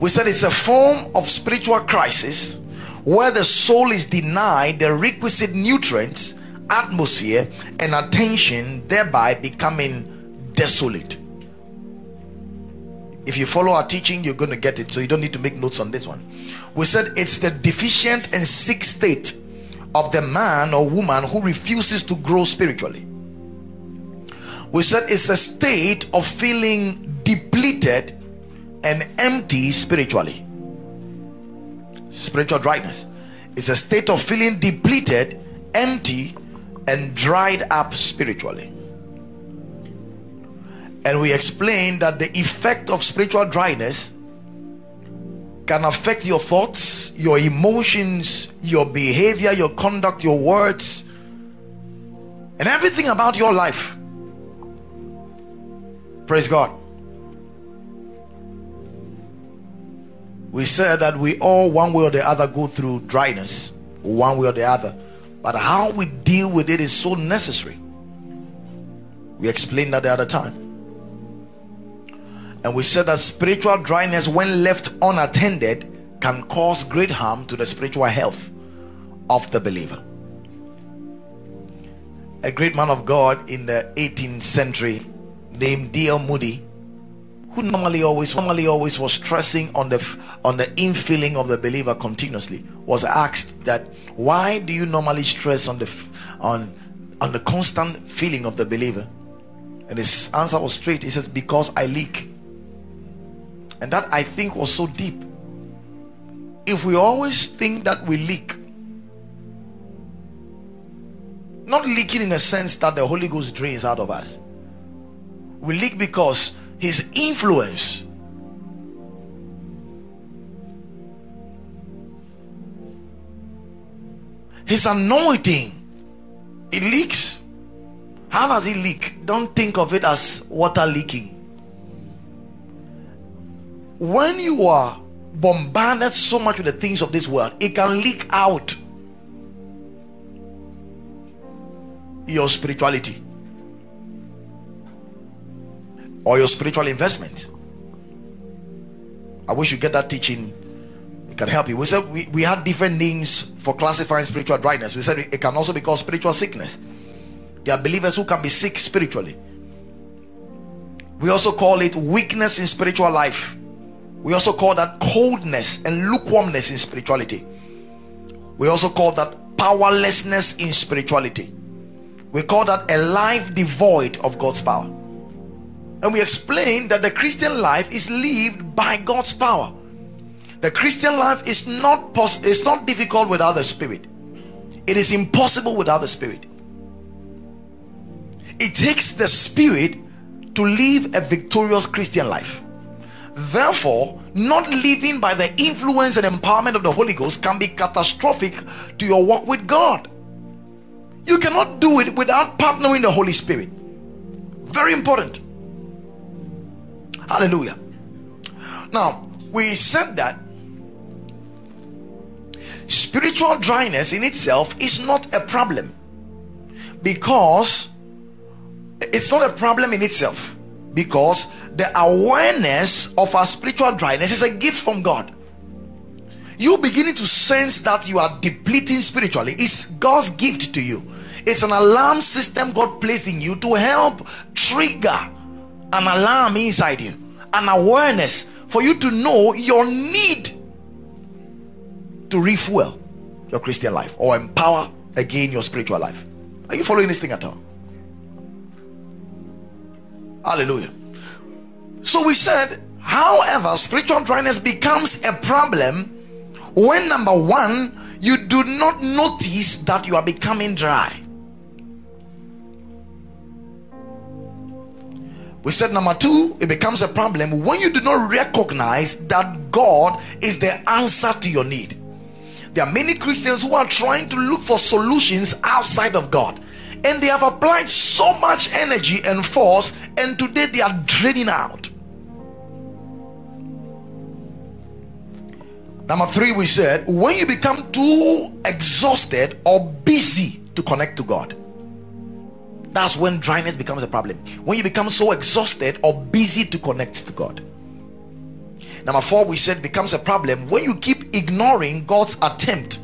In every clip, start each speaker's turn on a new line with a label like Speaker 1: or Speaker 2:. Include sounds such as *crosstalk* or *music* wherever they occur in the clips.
Speaker 1: We said it's a form of spiritual crisis where the soul is denied the requisite nutrients, atmosphere, and attention, thereby becoming desolate. If you follow our teaching, you're going to get it. So you don't need to make notes on this one. We said it's the deficient and sick state of the man or woman who refuses to grow spiritually. We said it's a state of feeling depleted and empty spiritually. Spiritual dryness is a state of feeling depleted, empty, and dried up spiritually. And we explained that the effect of spiritual dryness can affect your thoughts, your emotions, your behavior, your conduct, your words, and everything about your life. Praise God. We said that we all, one way or the other, go through dryness, one way or the other. But how we deal with it is so necessary. We explained that the other time. And we said that spiritual dryness, when left unattended, can cause great harm to the spiritual health of the believer. A great man of God in the 18th century named D.L. Moody who normally always normally always was stressing on the on the infilling of the believer continuously was asked that why do you normally stress on the on on the constant feeling of the believer? And his answer was straight. He says because i leak. And that i think was so deep. If we always think that we leak not leaking in a sense that the holy ghost drains out of us we leak because his influence. His anointing. It leaks. How does it leak? Don't think of it as water leaking. When you are bombarded so much with the things of this world it can leak out your spirituality or your spiritual investment. I wish you get that teaching. It can help you. We said we, we had different names for classifying spiritual dryness. We said it can also be called spiritual sickness. There are believers who can be sick spiritually. We also call it weakness in spiritual life. We also call that coldness and lukewarmness in spirituality. We also call that powerlessness in spirituality. We call that a life devoid of God's power. And we explained that the Christian life is lived by God's power. The Christian life is not pos- it's not difficult without the spirit. It is impossible without the spirit. It takes the spirit to live a victorious Christian life. Therefore, not living by the influence and empowerment of the Holy Ghost can be catastrophic to your walk with God. You cannot do it without partnering the Holy Spirit. Very important. Hallelujah. Now, we said that spiritual dryness in itself is not a problem because it's not a problem in itself because the awareness of our spiritual dryness is a gift from God. You beginning to sense that you are depleting spiritually is God's gift to you. It's an alarm system God placed in you to help trigger an alarm inside you, an awareness for you to know your need to refuel your Christian life or empower again your spiritual life. Are you following this thing at all? Hallelujah. So we said, however, spiritual dryness becomes a problem when number one, you do not notice that you are becoming dry. We said number two, it becomes a problem when you do not recognize that God is the answer to your need. There are many Christians who are trying to look for solutions outside of God, and they have applied so much energy and force, and today they are draining out. Number three, we said when you become too exhausted or busy to connect to God that's when dryness becomes a problem. When you become so exhausted or busy to connect to God. Number four, we said becomes a problem when you keep ignoring God's attempt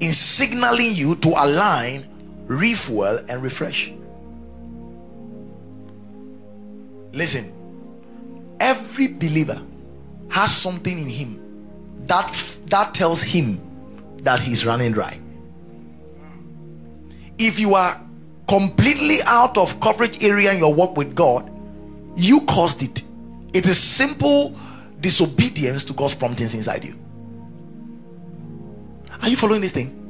Speaker 1: in signaling you to align, refuel, and refresh. Listen, every believer has something in him that that tells him that he's running dry. If you are completely out of coverage area in your work with God, you caused it. It is simple disobedience to God's promptings inside you. Are you following this thing?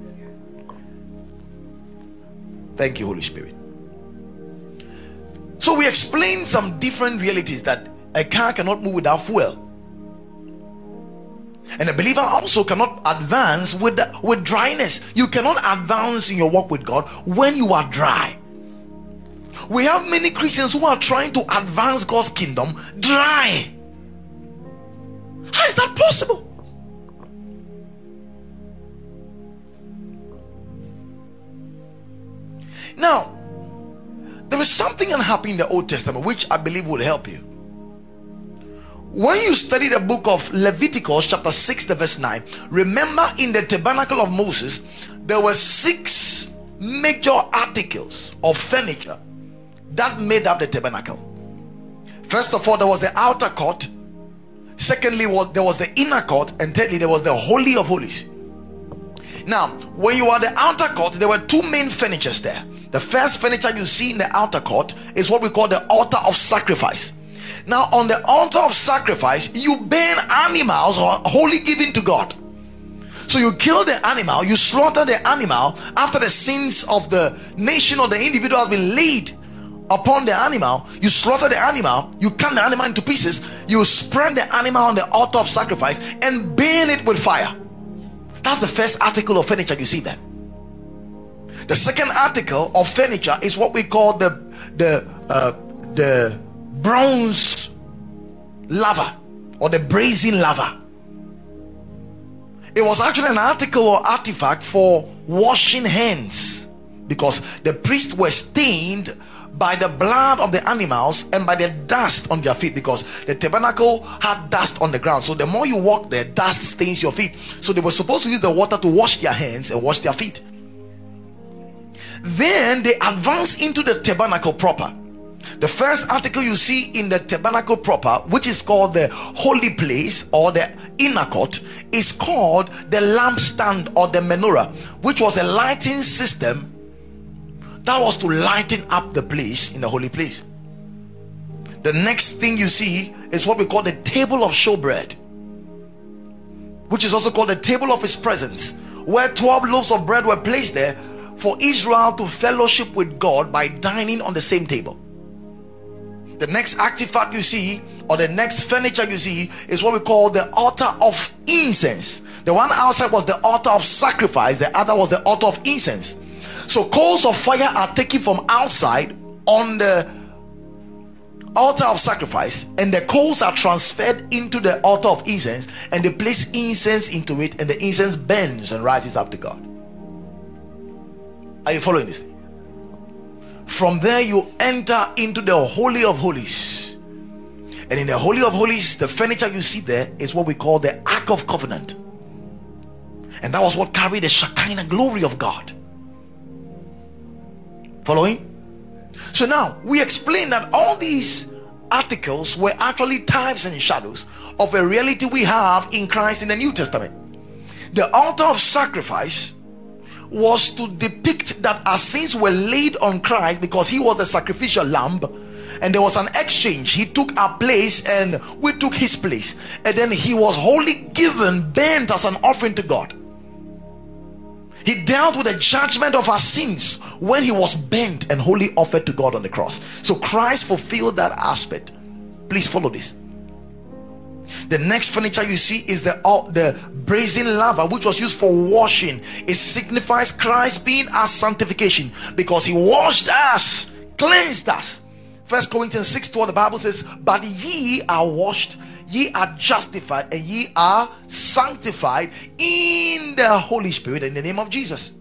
Speaker 1: Thank you, Holy Spirit. So we explained some different realities that a car cannot move without fuel. And a believer also cannot advance with, with dryness. You cannot advance in your walk with God when you are dry. We have many Christians who are trying to advance God's kingdom dry. How is that possible? Now, there is something unhappy in the Old Testament which I believe will help you. When you study the book of Leviticus, chapter 6, the verse 9, remember in the tabernacle of Moses, there were six major articles of furniture that made up the tabernacle. First of all, there was the outer court. Secondly, was there was the inner court, and thirdly, there was the holy of holies. Now, when you are the outer court, there were two main furnitures there. The first furniture you see in the outer court is what we call the altar of sacrifice. Now, on the altar of sacrifice, you burn animals or given to God. So you kill the animal, you slaughter the animal after the sins of the nation or the individual has been laid upon the animal. You slaughter the animal, you cut the animal into pieces, you spread the animal on the altar of sacrifice and burn it with fire. That's the first article of furniture you see there. The second article of furniture is what we call the the uh, the bronze laver or the brazen laver. It was actually an article or artifact for washing hands because the priests were stained by the blood of the animals and by the dust on their feet because the tabernacle had dust on the ground. So the more you walk there, dust stains your feet. So they were supposed to use the water to wash their hands and wash their feet. Then they advance into the tabernacle proper. The first article you see in the tabernacle proper, which is called the holy place or the inner court, is called the lampstand or the menorah, which was a lighting system that was to lighten up the place in the holy place. The next thing you see is what we call the table of showbread, which is also called the table of his presence, where 12 loaves of bread were placed there for Israel to fellowship with God by dining on the same table. The next artifact you see, or the next furniture you see, is what we call the altar of incense. The one outside was the altar of sacrifice, the other was the altar of incense. So coals of fire are taken from outside on the altar of sacrifice, and the coals are transferred into the altar of incense, and they place incense into it, and the incense burns and rises up to God. Are you following this? From there, you enter into the Holy of Holies. And in the Holy of Holies, the furniture you see there is what we call the Ark of Covenant. And that was what carried the Shekinah glory of God. Following? So now we explain that all these articles were actually types and shadows of a reality we have in Christ in the New Testament. The altar of sacrifice was to depict that our sins were laid on Christ because he was the sacrificial lamb and there was an exchange. He took our place and we took his place, and then he was wholly given, bent as an offering to God. He dealt with the judgment of our sins when he was bent and wholly offered to God on the cross. So Christ fulfilled that aspect. Please follow this. The next furniture you see is the uh, the brazen laver, which was used for washing. It signifies Christ being our sanctification because he washed us, cleansed us. First Corinthians 6 12, the Bible says, But ye are washed ye are justified and ye are sanctified in the Holy Spirit in the name of Jesus.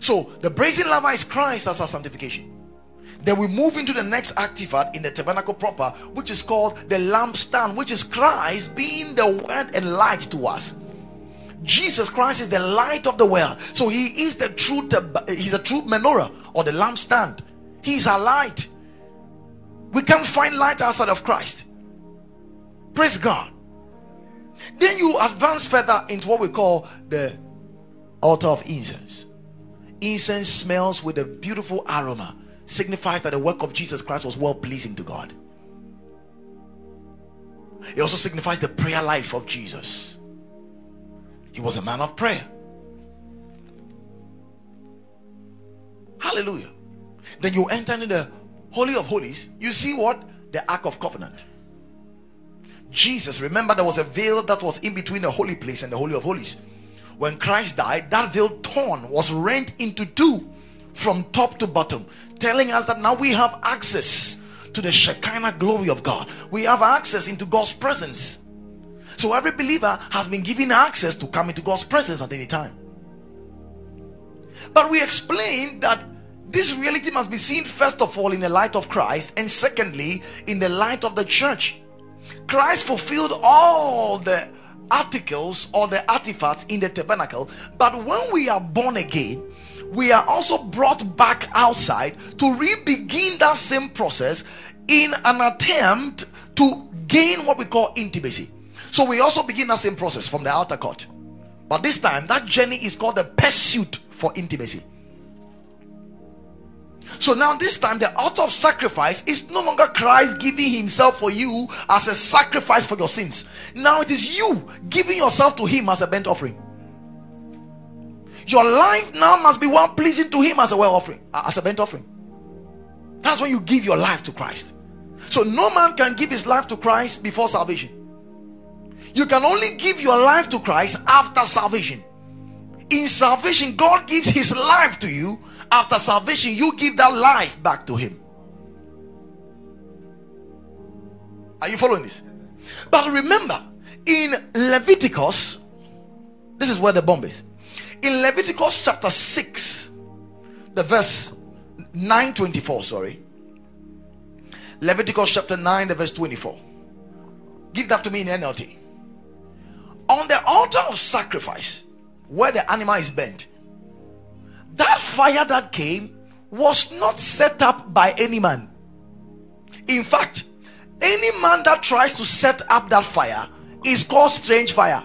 Speaker 1: So the brazen laver is Christ as our sanctification. Then we move into the next artifact in the tabernacle proper, which is called the lampstand, which is Christ being the word and light to us. Jesus Christ is the light of the world. So he is the true he's a true menorah or the lampstand. He's our light. We can't find light outside of Christ. Praise God. Then you advance further into what we call the altar of incense. Incense smells with a beautiful aroma, signifies that the work of Jesus Christ was well pleasing to God. It also signifies the prayer life of Jesus. He was a man of prayer. Hallelujah. Then you enter into the Holy of Holies. You see what? The Ark of Covenant. Jesus, remember, there was a veil that was in between the holy place and the Holy of Holies. When Christ died, that veil torn was rent into two from top to bottom, telling us that now we have access to the Shekinah glory of God. We have access into God's presence. So every believer has been given access to come into God's presence at any time. But we explained that this reality must be seen first of all in the light of Christ, and secondly, in the light of the church. Christ fulfilled all the articles or the artifacts in the tabernacle, but when we are born again, we are also brought back outside to re-begin that same process in an attempt to gain what we call intimacy. So we also begin that same process from the outer court. But this time, that journey is called the pursuit for intimacy. So now, this time, the altar of sacrifice is no longer Christ giving himself for you as a sacrifice for your sins. Now it is you giving yourself to him as a burnt offering. Your life now must be one pleasing to him as a well offering, as a burnt offering. That's when you give your life to Christ. So no man can give his life to Christ before salvation. You can only give your life to Christ after salvation. In salvation, God gives his life to you after salvation, you give that life back to Him. Are you following this? But remember, in Leviticus, this is where the bomb is. In Leviticus chapter 6, the verse 924, sorry. Leviticus chapter 9, the verse 24. Give that to me in NLT. On the altar of sacrifice, where the animal is burnt, that fire that came was not set up by any man. In fact, any man that tries to set up that fire is called strange fire.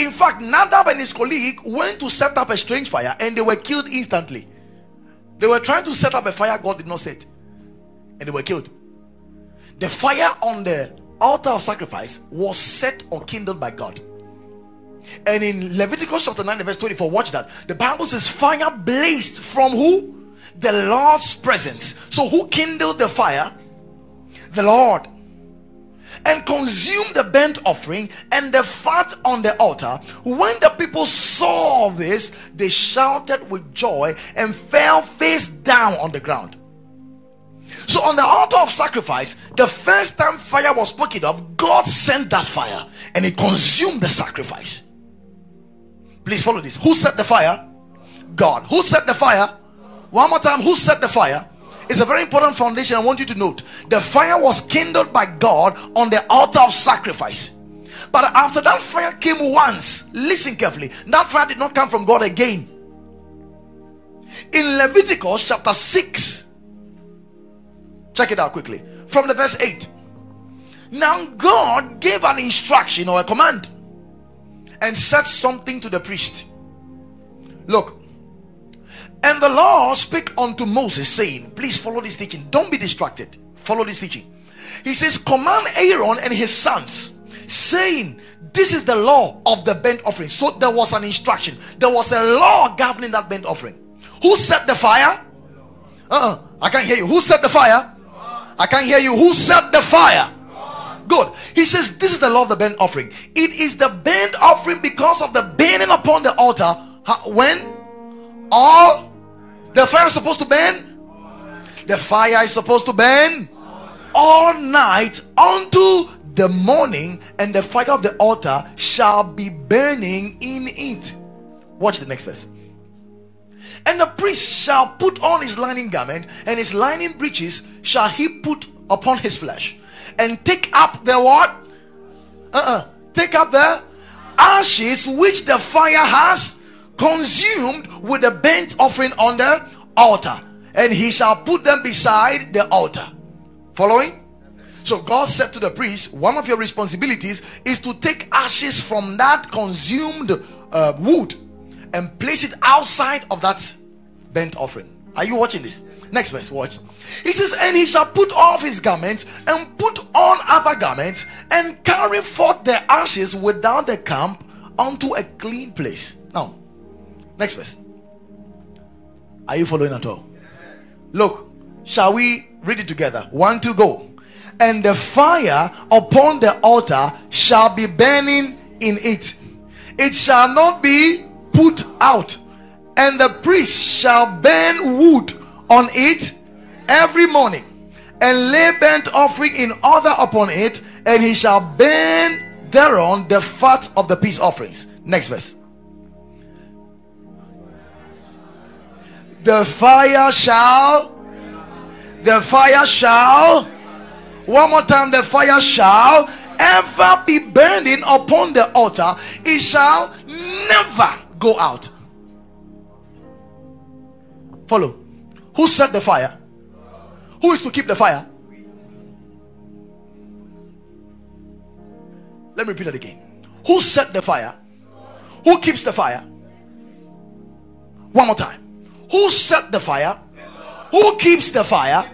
Speaker 1: In fact, Nadab and his colleague went to set up a strange fire and they were killed instantly. They were trying to set up a fire God did not set, and they were killed. The fire on the altar of sacrifice was set or kindled by God. And in Leviticus chapter 9, verse 24, watch that. The Bible says, Fire blazed from who? The Lord's presence. So, who kindled the fire? The Lord. And consumed the burnt offering and the fat on the altar. When the people saw this, they shouted with joy and fell face down on the ground. So, on the altar of sacrifice, the first time fire was spoken of, God sent that fire and it consumed the sacrifice. Please follow this. Who set the fire? God. Who set the fire? One more time. Who set the fire? It's a very important foundation. I want you to note. The fire was kindled by God on the altar of sacrifice. But after that fire came once, listen carefully. That fire did not come from God again. In Leviticus chapter 6, check it out quickly. From the verse 8. Now God gave an instruction or a command and said something to the priest. Look, and the Lord spake unto Moses, saying, Please follow this teaching. Don't be distracted. Follow this teaching. He says, Command Aaron and his sons, saying, This is the law of the burnt offering. So there was an instruction, there was a law governing that burnt offering. Who set the fire? Uh uh I can't hear you. Who set the fire? I can't hear you. Who set the fire? Good. He says, This is the law of the burnt offering. It is the burnt offering because of the burning upon the altar. When all the fire is supposed to burn, the fire is supposed to burn all night unto the morning, and the fire of the altar shall be burning in it. Watch the next verse. And the priest shall put on his lining garment, and his lining breeches shall he put upon his flesh, and take up the what? Uh-uh. Take up the ashes which the fire has consumed with the burnt offering on the altar, and he shall put them beside the altar. Following? So God said to the priest, one of your responsibilities is to take ashes from that consumed uh, wood and place it outside of that burnt offering. Are you watching this? Next verse, watch. He says, And he shall put off his garments and put on other garments and carry forth the ashes without the camp unto a clean place. Now, next verse. Are you following at all? Look, shall we read it together? One, two, go. And the fire upon the altar shall be burning in it, it shall not be put out. And the priest shall burn wood on it every morning and lay burnt offering in order upon it, and he shall burn thereon the fat of the peace offerings. Next verse. The fire shall, the fire shall, one more time, the fire shall ever be burning upon the altar, it shall never go out. Follow. Who set the fire? Who is to keep the fire? Let me repeat that again. Who set the fire? Who keeps the fire? One more time. Who set the fire? Who keeps the fire?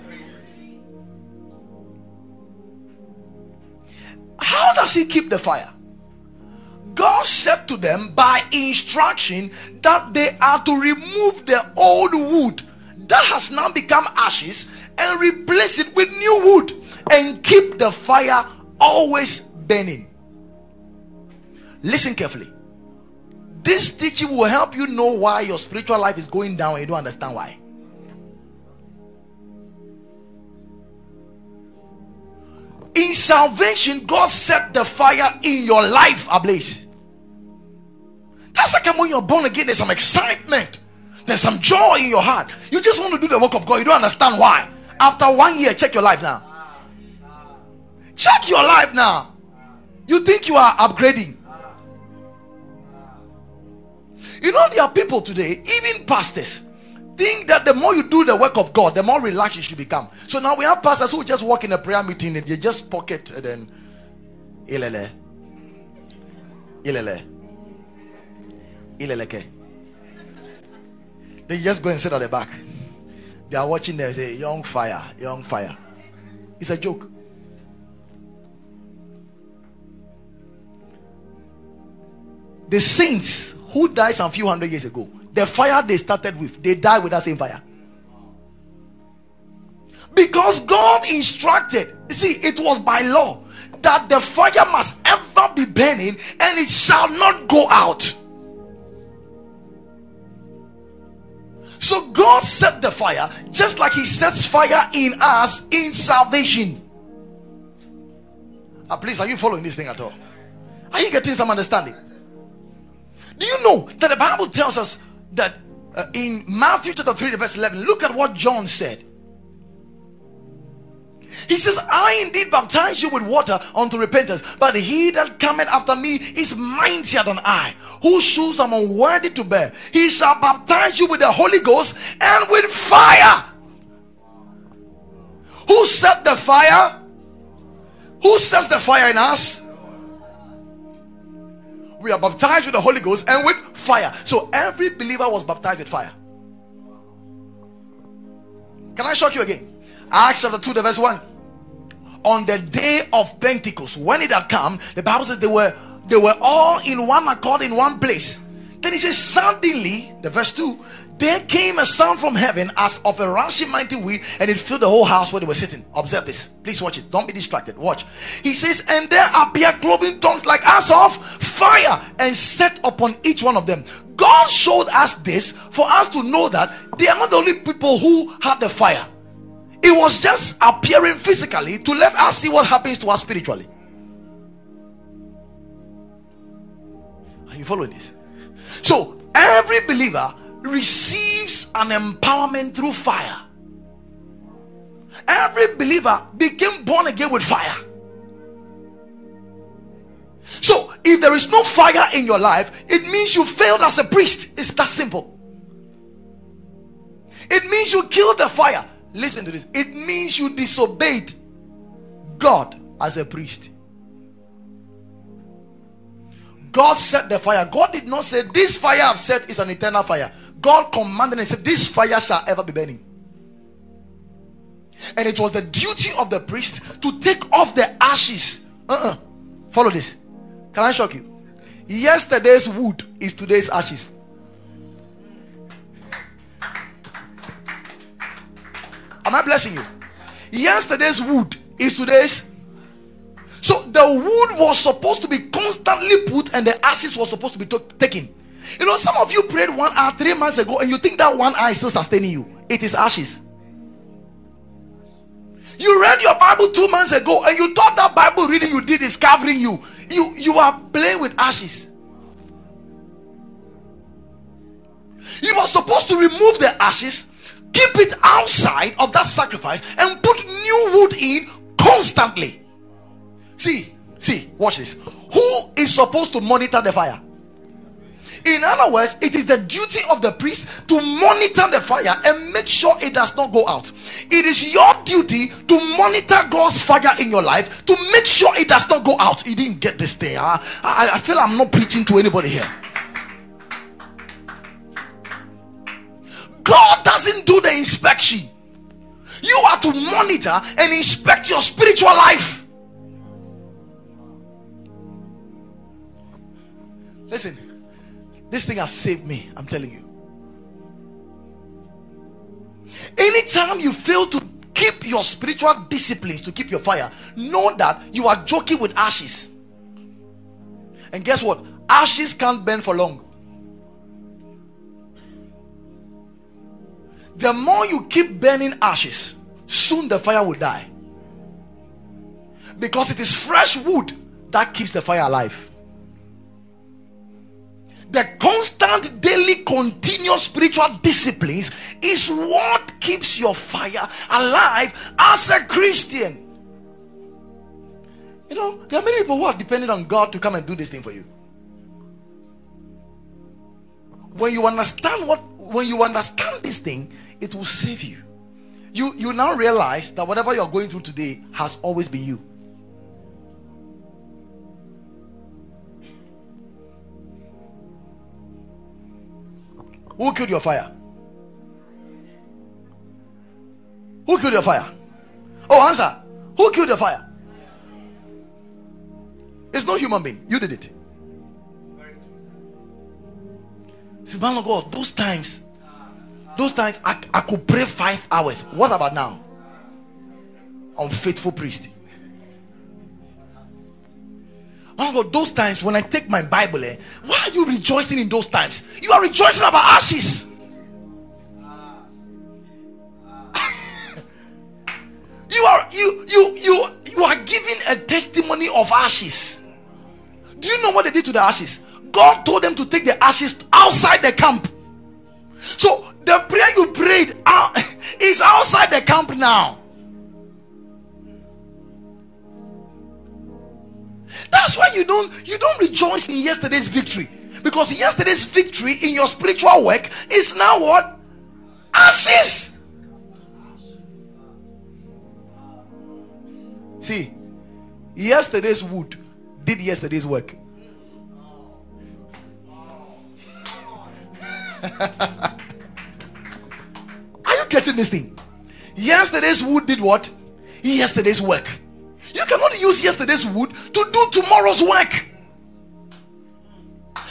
Speaker 1: How does he keep the fire? God said to them by instruction that they are to remove the old wood that has now become ashes and replace it with new wood and keep the fire always burning. Listen carefully. This teaching will help you know why your spiritual life is going down and you don't understand why. In salvation, God set the fire in your life ablaze. That's like when you're born again, there's some excitement, there's some joy in your heart. You just want to do the work of God, you don't understand why. After one year, check your life now. Check your life now. You think you are upgrading. You know, there are people today, even pastors, think that the more you do the work of God, the more relaxed you should become. So now we have pastors who just walk in a prayer meeting and they just pocket and then ilele. Ilele. Ileleke. They just go and sit at the back. They are watching there say young fire, young fire. It's a joke. The saints who died some few hundred years ago, the fire they started with, they died with that same fire. Because God instructed, see, it was by law that the fire must ever be burning and it shall not go out. So God set the fire just like He sets fire in us in salvation. Uh, please, are you following this thing at all? Are you getting some understanding? Do you know that the Bible tells us that uh, in Matthew chapter 3, verse 11, look at what John said. He says, I indeed baptize you with water unto repentance, but he that cometh after me is mightier than I, whose shoes I'm unworthy to bear. He shall baptize you with the Holy Ghost and with fire. Who set the fire? Who sets the fire in us? We are baptized with the Holy Ghost and with fire. So every believer was baptized with fire. Can I shock you again? Acts chapter 2, the verse 1. On the day of Pentecost, when it had come, the Bible says they were they were all in one accord in one place. Then he says, suddenly, the verse 2, there came a sound from heaven as of a rushing mighty wind, and it filled the whole house where they were sitting. Observe this. Please watch it. Don't be distracted. Watch. He says, And there appeared cloven tongues like as of fire, and set upon each one of them. God showed us this for us to know that they are not the only people who had the fire. It was just appearing physically to let us see what happens to us spiritually. Are you following this? So every believer receives an empowerment through fire. Every believer became born again with fire. So, if there is no fire in your life, it means you failed as a priest. It's that simple. It means you killed the fire. Listen to this. It means you disobeyed God as a priest. God set the fire. God did not say, This fire I've set is an eternal fire. God commanded and said, This fire shall ever be burning. And it was the duty of the priest to take off the ashes. Uh-uh. Follow this. Can I shock you? Yesterday's wood is today's ashes. Am I blessing you? Yesterday's wood is today's. So the wood was supposed to be constantly put, and the ashes was supposed to be taken. You know, some of you prayed one hour three months ago, and you think that one hour is still sustaining you. It is ashes. You read your Bible two months ago, and you thought that Bible reading you did is covering you. You you are playing with ashes. You were supposed to remove the ashes keep it outside of that sacrifice and put new wood in constantly. See, see, watch this. Who is supposed to monitor the fire? In other words, it is the duty of the priest to monitor the fire and make sure it does not go out. It is your duty to monitor God's fire in your life to make sure it does not go out. You didn't get this thing. I, I, I feel I'm not preaching to anybody here. God doesn't do the inspection. You are to monitor and inspect your spiritual life. Listen, this thing has saved me. I'm telling you. Anytime you fail to keep your spiritual disciplines to keep your fire, know that you are joking with ashes. And guess what? Ashes can't burn for long. the more you keep burning ashes, soon the fire will die. Because it is fresh wood that keeps the fire alive. The constant, daily, continuous spiritual disciplines is what keeps your fire alive as a Christian. You know, there are many people who are depending on God to come and do this thing for you. When you understand what, when you understand this thing, it will save you. You you now realize that whatever you're going through today has always been you. Who killed your fire? Who killed your fire? Oh, answer. Who killed your fire? It's no human being. You did it. See, man of God, those times those times I, I could pray five hours. What about now? Unfaithful priest. Oh God, those times when I take my Bible, eh, why are you rejoicing in those times? You are rejoicing about ashes. *laughs* you are you you you you are giving a testimony of ashes. Do you know what they did to the ashes? God told them to take the ashes outside the camp. So the prayer you prayed out, *laughs* is outside the camp now. That's why you don't you don't rejoice in yesterday's victory because yesterday's victory in your spiritual work is now what ashes. See, yesterday's wood did yesterday's work. *laughs* Are you getting this thing? Yesterday's wood did what? Yesterday's work. You cannot use yesterday's wood to do tomorrow's work.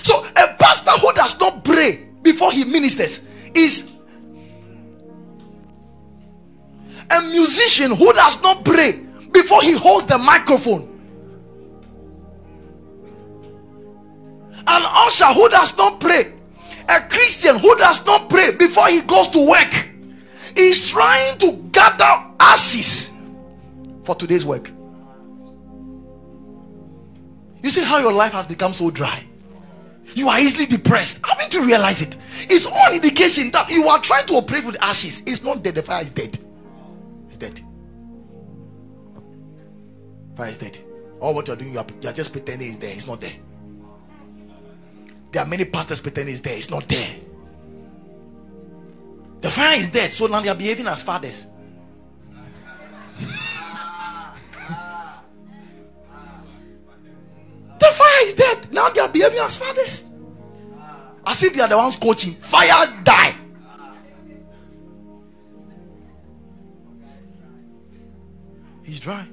Speaker 1: So, a pastor who does not pray before he ministers is a musician who does not pray before he holds the microphone. An usher who does not pray, a Christian who does not pray before he goes to work is trying to gather ashes for today's work. You see how your life has become so dry. You are easily depressed. Having to realize it. It's all indication that you are trying to operate with ashes. It's not dead. The fire is dead. It's dead. Fire is dead. All what you're doing, you are, you are just pretending it's there. It's not there. There are many pastors pretending it's there. It's not there. The fire is dead. So now they are behaving as fathers. The fire is dead. Now they are behaving as fathers. As if they are the ones coaching. Fire die. He's dry.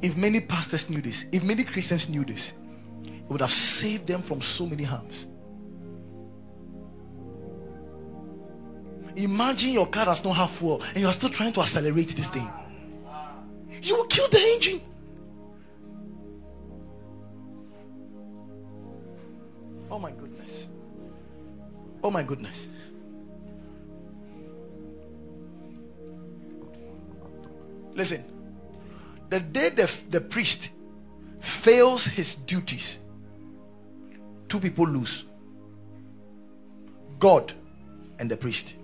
Speaker 1: If many pastors knew this, if many Christians knew this, it would have saved them from so many harms. Imagine your car does not have fuel and you are still trying to accelerate this thing you will kill the engine. Oh my goodness. Oh my goodness. Listen, the day the, the priest fails his duties, two people lose God and the priest.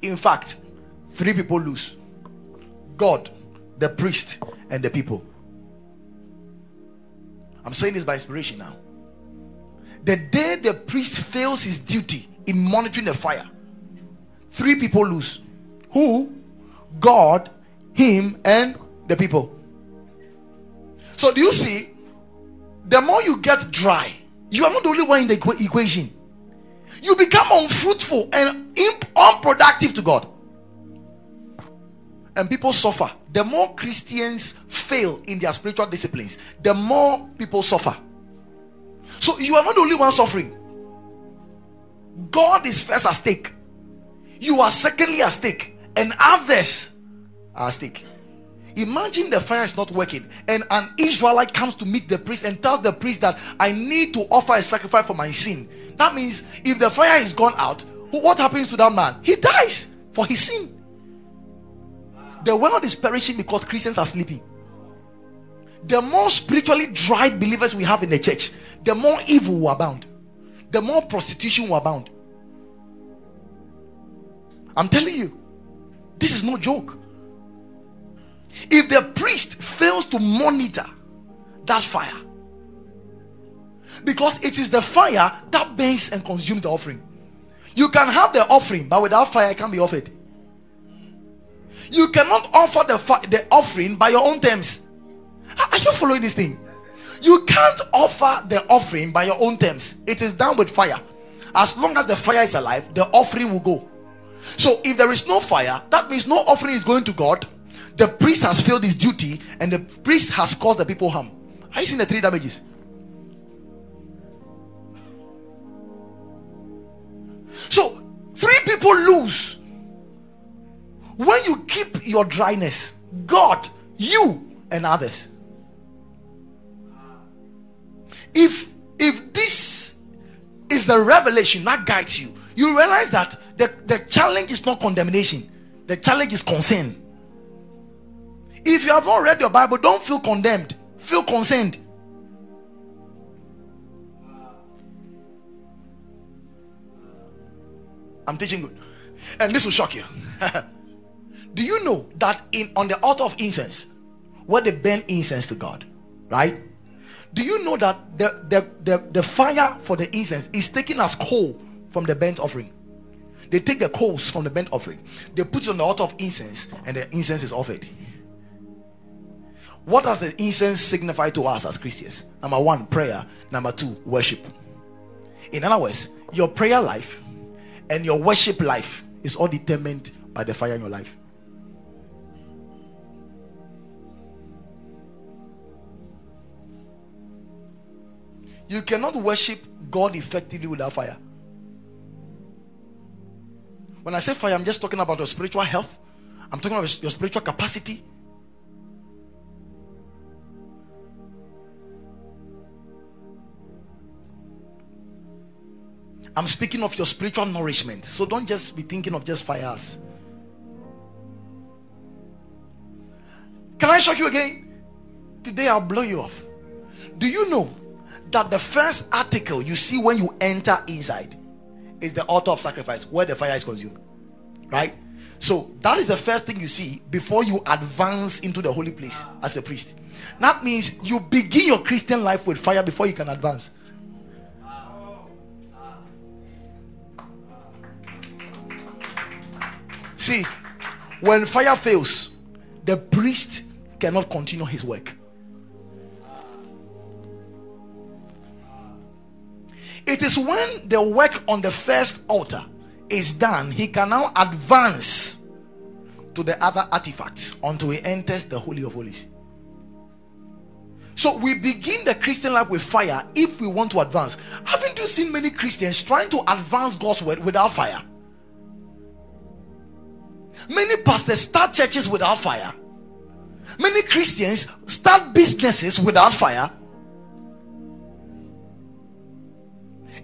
Speaker 1: In fact, three people lose God, the priest, and the people. I'm saying this by inspiration now. The day the priest fails his duty in monitoring the fire, three people lose. Who? God, him, and the people. So, do you see? The more you get dry, you are not the only one in the equation. You become unfruitful and unproductive to God and people suffer, the more Christians fail in their spiritual disciplines, the more people suffer. So you are not the only one suffering. God is first at stake. You are secondly at stake, and others are at stake. Imagine the fire is not working, and an Israelite comes to meet the priest and tells the priest that I need to offer a sacrifice for my sin. That means if the fire is gone out, what happens to that man? He dies for his sin. The world is perishing because Christians are sleeping. The more spiritually dried believers we have in the church, the more evil will abound, the more prostitution will abound. I'm telling you, this is no joke. If the priest fails to monitor that fire, because it is the fire that burns and consumes the offering. You can have the offering, but without fire, it can't be offered. You cannot offer the, the offering by your own terms. Are you following this thing? You can't offer the offering by your own terms. It is done with fire. As long as the fire is alive, the offering will go. So if there is no fire, that means no offering is going to God. The priest has failed his duty, and the priest has caused the people harm. Are you seeing the three damages? So three people lose when you keep your dryness, God, you, and others. If if this is the revelation that guides you, you realize that the, the challenge is not condemnation, the challenge is concern. If you have not read your Bible, don't feel condemned, feel concerned. I'm teaching good, and this will shock you. *laughs* Do you know that in on the altar of incense, where they burn incense to God, right? Do you know that the, the, the, the fire for the incense is taken as coal from the burnt offering? They take the coals from the burnt offering, they put it on the altar of incense, and the incense is offered. What does the incense signify to us as Christians? Number one, prayer. Number two, worship. In other words, your prayer life and your worship life is all determined by the fire in your life. You cannot worship God effectively without fire. When I say fire, I'm just talking about your spiritual health. I'm talking about your spiritual capacity. I'm speaking of your spiritual nourishment. So don't just be thinking of just fires. Can I shock you again? Today I'll blow you off. Do you know that the first article you see when you enter inside is the altar of sacrifice where the fire is consumed? Right? So that is the first thing you see before you advance into the holy place as a priest. That means you begin your Christian life with fire before you can advance. See, when fire fails, the priest cannot continue his work. It is when the work on the first altar is done, he can now advance to the other artifacts until he enters the Holy of Holies. So we begin the Christian life with fire if we want to advance. Haven't you seen many Christians trying to advance God's word without fire? Many pastors start churches without fire. Many Christians start businesses without fire.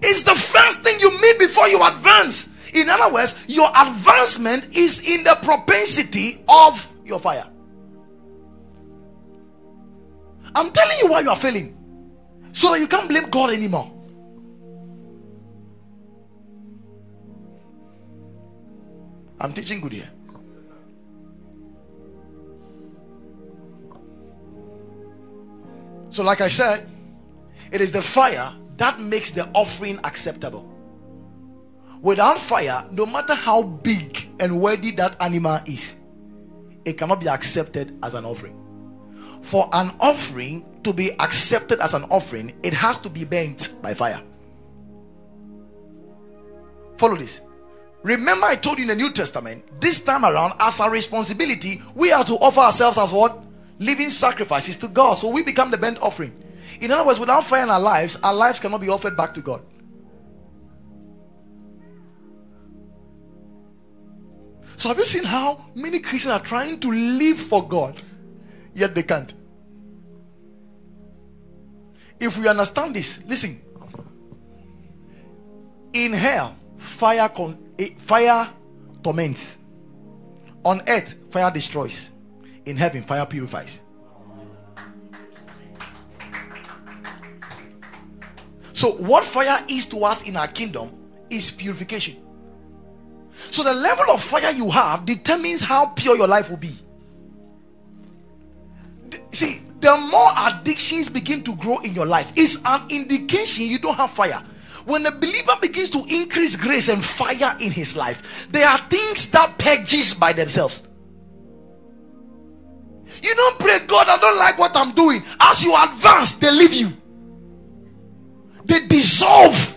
Speaker 1: It's the first thing you meet before you advance. In other words, your advancement is in the propensity of your fire. I'm telling you why you are failing. So that you can't blame God anymore. I'm teaching good here. So, like I said, it is the fire that makes the offering acceptable. Without fire, no matter how big and worthy that animal is, it cannot be accepted as an offering. For an offering to be accepted as an offering, it has to be burnt by fire. Follow this. Remember, I told you in the New Testament, this time around, as a responsibility, we are to offer ourselves as what? Living sacrifices to God. So we become the burnt offering. In other words, without fire in our lives, our lives cannot be offered back to God. So, have you seen how many Christians are trying to live for God, yet they can't? If we understand this, listen. In hell, fire con- eh, fire torments. On earth, fire destroys. In heaven, fire purifies. So, what fire is to us in our kingdom is purification. So, the level of fire you have determines how pure your life will be. See, the more addictions begin to grow in your life, it's an indication you don't have fire. When a believer begins to increase grace and fire in his life, there are things that purges by themselves. You don't pray, God, I don't like what I'm doing. As you advance, they leave you they dissolve.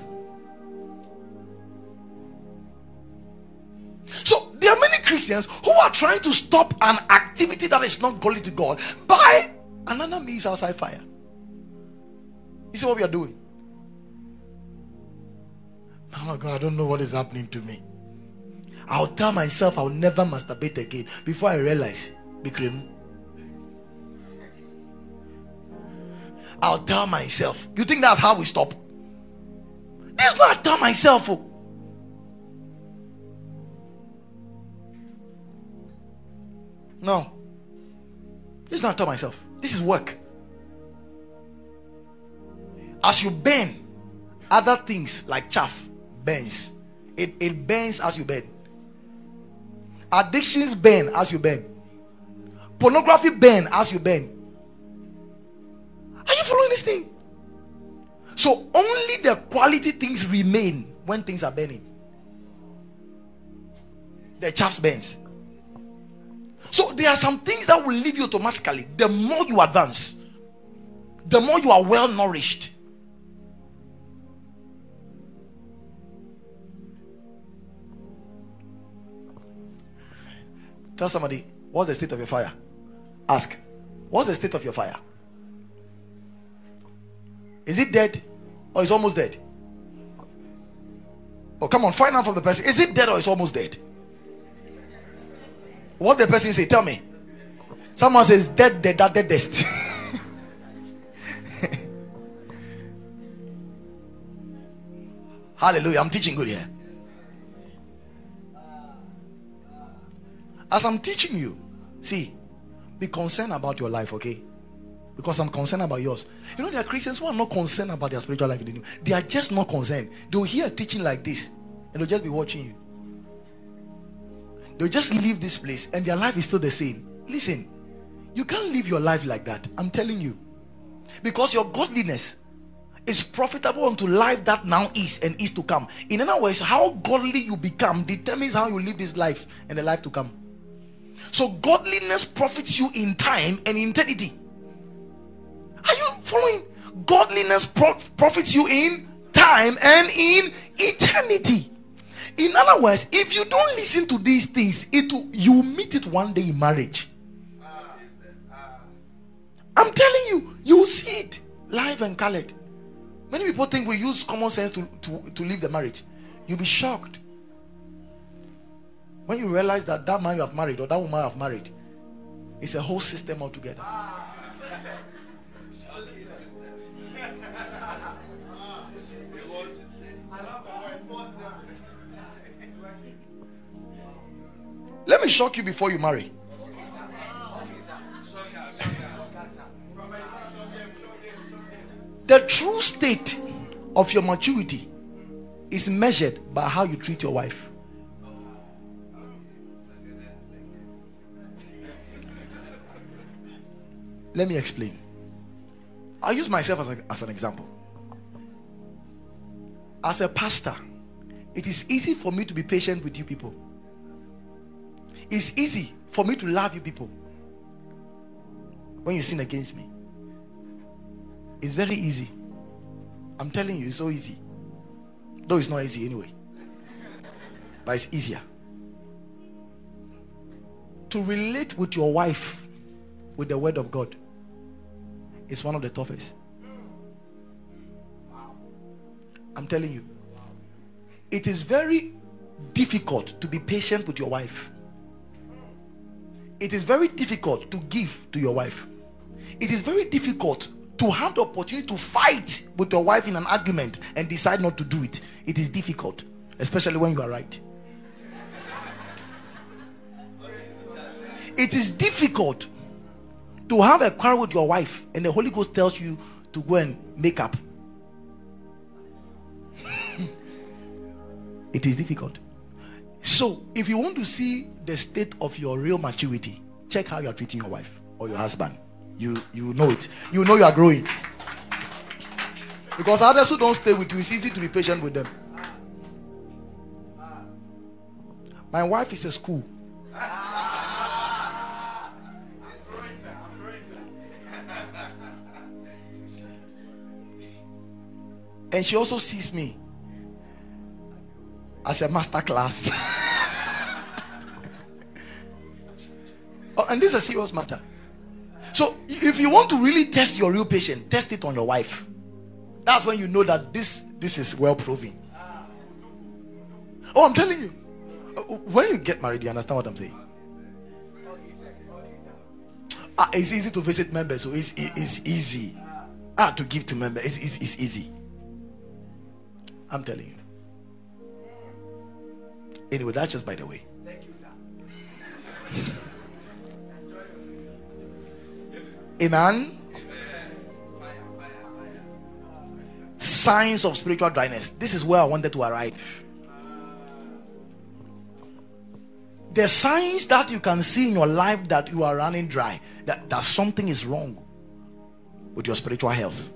Speaker 1: So there are many Christians who are trying to stop an activity that is not godly to God by another means outside fire. You see what we are doing? Oh my God, I don't know what is happening to me. I'll tell myself I'll never masturbate again before I realize, Bikrim, I'll tell myself. You think that's how we stop? This is not tell myself. Oh. No. This is not tell myself. This is work. As you burn, other things like chaff burns. It, it burns as you burn. Addictions burn as you burn. Pornography burn as you burn. Are you following this thing? So only the quality things remain when things are burning. The chaff burns. So there are some things that will leave you automatically. The more you advance, the more you are well nourished. Tell somebody, what's the state of your fire? Ask, what's the state of your fire? Is it dead or is almost dead? Oh, come on, find out from the person. Is it dead or is almost dead? What the person say? Tell me. Someone says dead, dead, dead, deadest. *laughs* Hallelujah. I'm teaching good here. As I'm teaching you, see, be concerned about your life, okay? Because I'm concerned about yours. You know, there are Christians who are not concerned about their spiritual life. They are just not concerned. They'll hear teaching like this and they'll just be watching you. They'll just leave this place and their life is still the same. Listen, you can't live your life like that. I'm telling you. Because your godliness is profitable unto life that now is and is to come. In other words, how godly you become determines how you live this life and the life to come. So, godliness profits you in time and in eternity. Following? Godliness prof- profits you in time and in eternity. In other words, if you don't listen to these things, it will, you meet it one day in marriage. I'm telling you, you see it live and colored. Many people think we use common sense to, to, to leave the marriage. You'll be shocked when you realize that that man you have married or that woman you have married is a whole system altogether. Let me shock you before you marry. The true state of your maturity is measured by how you treat your wife. Let me explain. I'll use myself as, a, as an example. As a pastor, it is easy for me to be patient with you people. It's easy for me to love you people when you sin against me. It's very easy. I'm telling you, it's so easy. Though it's not easy anyway. But it's easier. To relate with your wife with the word of God is one of the toughest. I'm telling you. It is very difficult to be patient with your wife. It is very difficult to give to your wife. It is very difficult to have the opportunity to fight with your wife in an argument and decide not to do it. It is difficult, especially when you are right. It is difficult to have a quarrel with your wife and the Holy Ghost tells you to go and make up. *laughs* it is difficult. So, if you want to see the state of your real maturity, check how you are treating your wife or your husband. You you know it. You know you are growing. Because others who don't stay with you, it's easy to be patient with them. My wife is a school. And she also sees me as a master class. *laughs* and this is a serious matter. So, if you want to really test your real patient, test it on your wife. That's when you know that this this is well proven. Oh, I'm telling you. Uh, when you get married, you understand what I'm saying. Ah, it's easy to visit members, so it's, it's easy. Ah, to give to members, it's, it's, it's easy. I'm telling you. Anyway, that's just by the way. Thank you, sir. Amen. Signs of spiritual dryness. This is where I wanted to arrive. The signs that you can see in your life that you are running dry, that, that something is wrong with your spiritual health.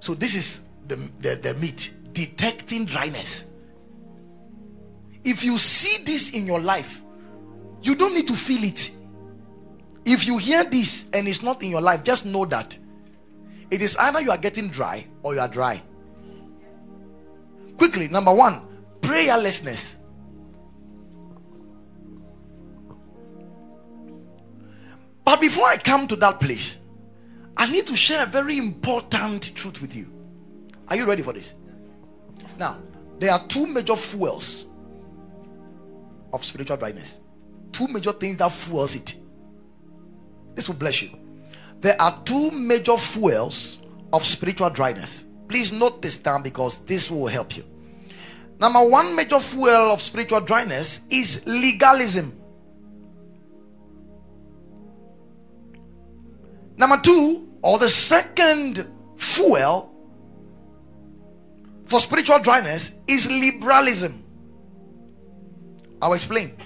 Speaker 1: So, this is the, the, the meat detecting dryness. If you see this in your life, you don't need to feel it. If you hear this and it's not in your life, just know that it is either you are getting dry or you are dry. Quickly, number one, prayerlessness. But before I come to that place, I need to share a very important truth with you. Are you ready for this? Now, there are two major fuels of spiritual dryness. Two major things that fuels it. This will bless you. There are two major fuels of spiritual dryness. Please note this down because this will help you. Number one major fuel of spiritual dryness is legalism. Number two, or the second fuel for spiritual dryness is liberalism. I'll explain.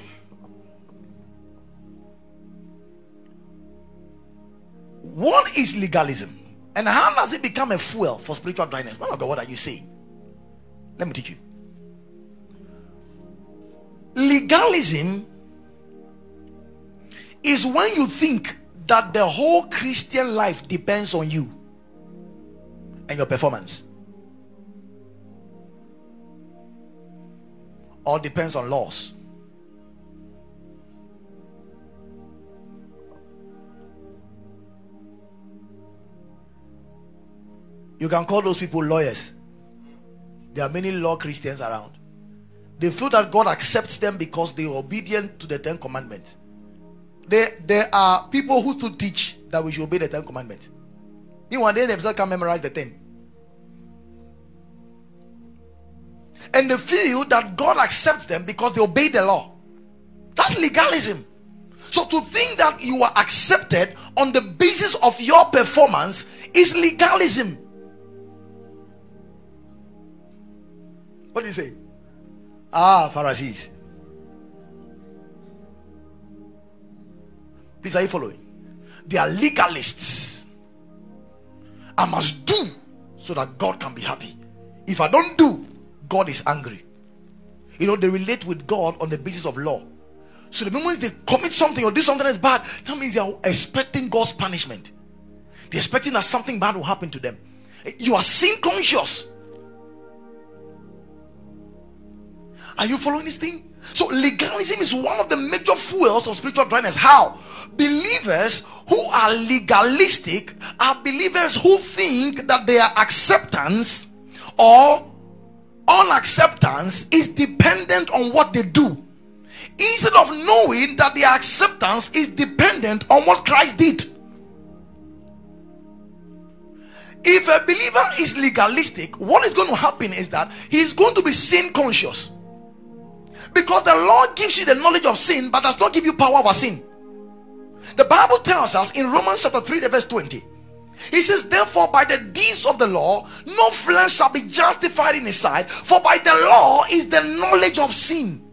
Speaker 1: What is legalism? And how does it become a fuel for spiritual dryness? Man of God, what are you saying? Let me teach you. Legalism is when you think that the whole Christian life depends on you and your performance, or depends on laws. You can call those people lawyers. There are many law Christians around. They feel that God accepts them because they are obedient to the Ten Commandments. There, there are people who still teach that we should obey the Ten Commandments. Meanwhile, they themselves can memorize the Ten. And they feel that God accepts them because they obey the law. That's legalism. So to think that you are accepted on the basis of your performance is legalism. What do you say? Ah, Pharisees. Please, are you following? They are legalists. I must do so that God can be happy. If I don't do, God is angry. You know, they relate with God on the basis of law. So the moment they commit something or do something that's bad, that means they are expecting God's punishment. They're expecting that something bad will happen to them. You are sin conscious. Are you following this thing? So legalism is one of the major fuels of spiritual dryness. How? Believers who are legalistic are believers who think that their acceptance or unacceptance is dependent on what they do. Instead of knowing that their acceptance is dependent on what Christ did. If a believer is legalistic, what is going to happen is that he's going to be sin conscious. Because the law gives you the knowledge of sin, but does not give you power over sin. The Bible tells us in Romans chapter 3, verse 20. He says, Therefore, by the deeds of the law, no flesh shall be justified in his sight, for by the law is the knowledge of sin.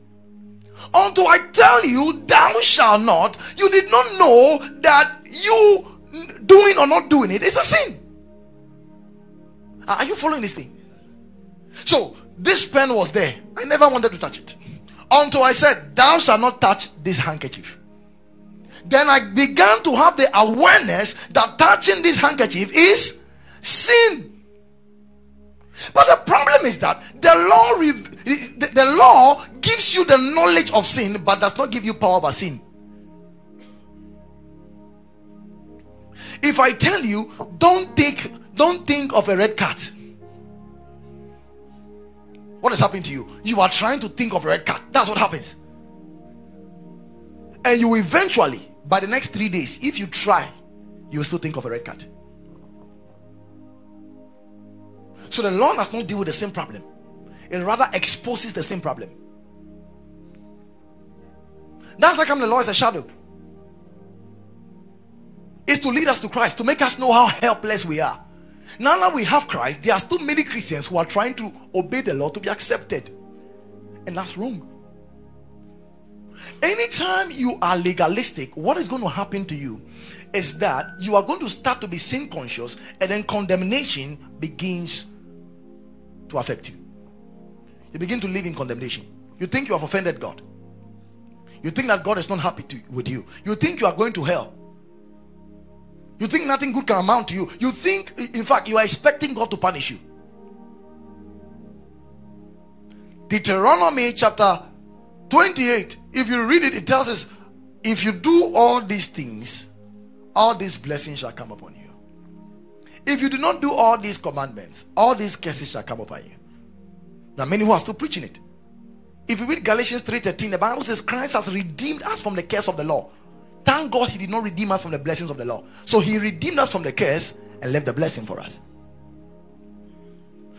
Speaker 1: Unto I tell you, thou shalt not, you did not know that you doing or not doing it is a sin. Are you following this thing? So, this pen was there. I never wanted to touch it until I said, Thou shalt not touch this handkerchief. Then I began to have the awareness that touching this handkerchief is sin. But the problem is that the law the, the law gives you the knowledge of sin but does not give you power over sin. If I tell you don't take don't think of a red cat what is happening to you? You are trying to think of a red card. That's what happens. And you eventually, by the next three days, if you try, you still think of a red card. So the law does not deal with the same problem, it rather exposes the same problem. That's why come the law is a shadow. It's to lead us to Christ, to make us know how helpless we are. Now that we have Christ, there are still many Christians who are trying to obey the law to be accepted. And that's wrong. Anytime you are legalistic, what is going to happen to you is that you are going to start to be sin conscious, and then condemnation begins to affect you. You begin to live in condemnation. You think you have offended God. You think that God is not happy to, with you. You think you are going to hell. You think nothing good can amount to you. You think, in fact, you are expecting God to punish you. Deuteronomy chapter 28, if you read it, it tells us if you do all these things, all these blessings shall come upon you. If you do not do all these commandments, all these curses shall come upon you. Now, many who are still preaching it. If you read Galatians 3:13, the Bible says Christ has redeemed us from the curse of the law. Thank God he did not redeem us from the blessings of the law. So he redeemed us from the curse and left the blessing for us.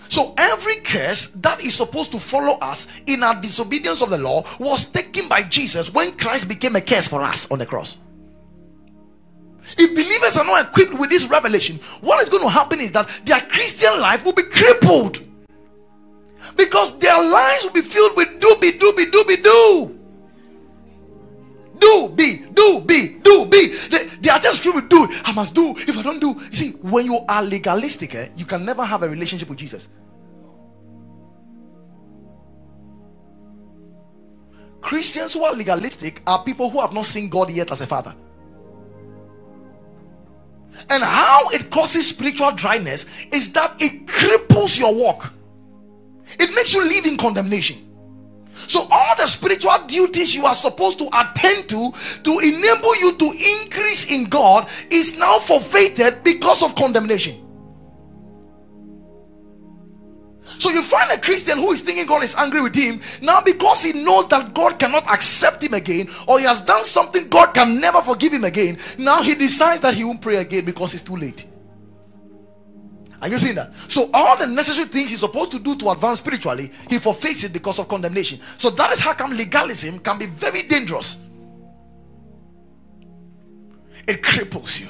Speaker 1: So every curse that is supposed to follow us in our disobedience of the law was taken by Jesus when Christ became a curse for us on the cross. If believers are not equipped with this revelation, what is going to happen is that their Christian life will be crippled because their lives will be filled with do be do be do be do. Do be do be do be. They, they are just filled with do. I must do. If I don't do, you see, when you are legalistic, eh, you can never have a relationship with Jesus. Christians who are legalistic are people who have not seen God yet as a father. And how it causes spiritual dryness is that it cripples your walk, it makes you live in condemnation. So, all the spiritual duties you are supposed to attend to to enable you to increase in God is now forfeited because of condemnation. So you find a Christian who is thinking God is angry with him now because he knows that God cannot accept him again or he has done something God can never forgive him again. Now he decides that he won't pray again because it's too late. Are you seeing that? So all the necessary things he's supposed to do to advance spiritually, he forfeits it because of condemnation. So that is how come legalism can be very dangerous. It cripples you.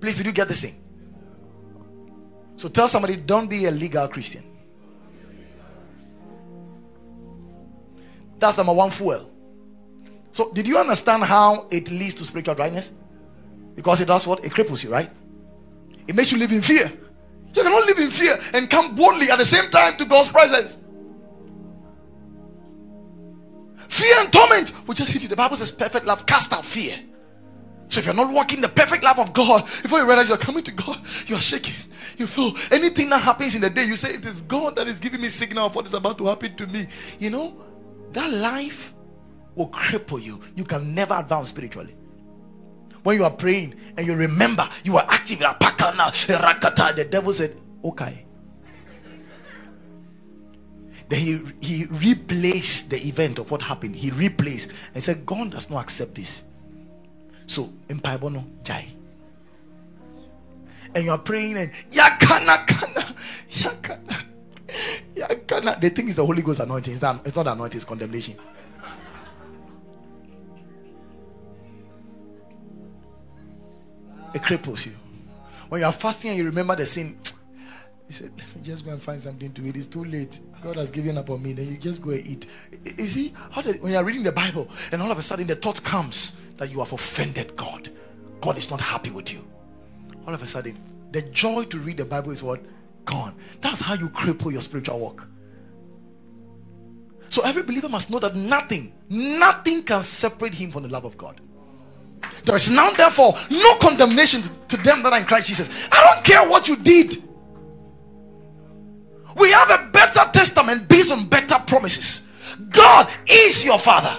Speaker 1: Please, did you get this thing? So tell somebody, don't be a legal Christian. That's number one fuel. So, did you understand how it leads to spiritual dryness? Because it does what? It cripples you, right? It makes you live in fear. You cannot live in fear and come boldly at the same time to God's presence. Fear and torment will just hit you. The Bible says, perfect love cast out fear. So if you're not walking the perfect life of God, before you realize you're coming to God, you are shaking. You feel anything that happens in the day, you say it is God that is giving me signal of what is about to happen to me. You know, that life will cripple you. You can never advance spiritually. When you are praying and you remember you are active, the devil said, Okay. Then he, he replaced the event of what happened. He replaced and said, God does not accept this. So, mpaebɔ no jai. And you are praying and yakana kana yakana yakana. The thing is the Holy Ghost anointing. It's not, it's not anointing, it's condemnation. It cripples you. When you are fasting and you remember the sin, *tsk* he said, Let me just go and find something to eat. It's too late. God has given up on me. Then you just go and eat. You see, how when you are reading the Bible and all of a sudden the thought comes, that you have offended God. God is not happy with you. All of a sudden, the joy to read the Bible is what? Gone. That's how you cripple your spiritual walk. So every believer must know that nothing, nothing can separate him from the love of God. There is now, therefore, no condemnation to, to them that are in Christ Jesus. I don't care what you did. We have a better testament based on better promises. God is your father.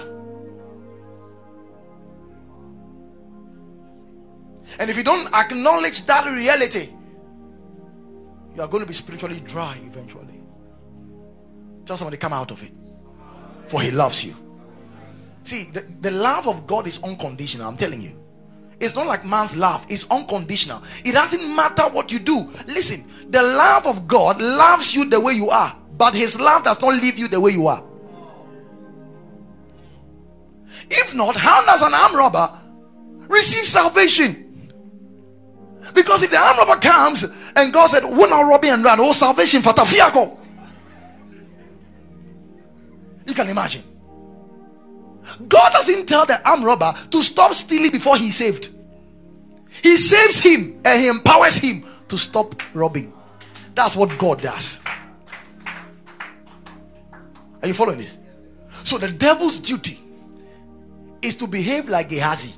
Speaker 1: And if you don't acknowledge that reality, you are going to be spiritually dry eventually. Tell somebody, come out of it. For he loves you. See, the, the love of God is unconditional. I'm telling you. It's not like man's love, it's unconditional. It doesn't matter what you do. Listen, the love of God loves you the way you are, but his love does not leave you the way you are. If not, how does an arm robber receive salvation? Because if the arm robber comes and God said, We're not robbing and run, oh salvation for Tafiako. You can imagine. God doesn't tell the arm robber to stop stealing before he saved. He saves him and he empowers him to stop robbing. That's what God does. Are you following this? So the devil's duty is to behave like Gehazi.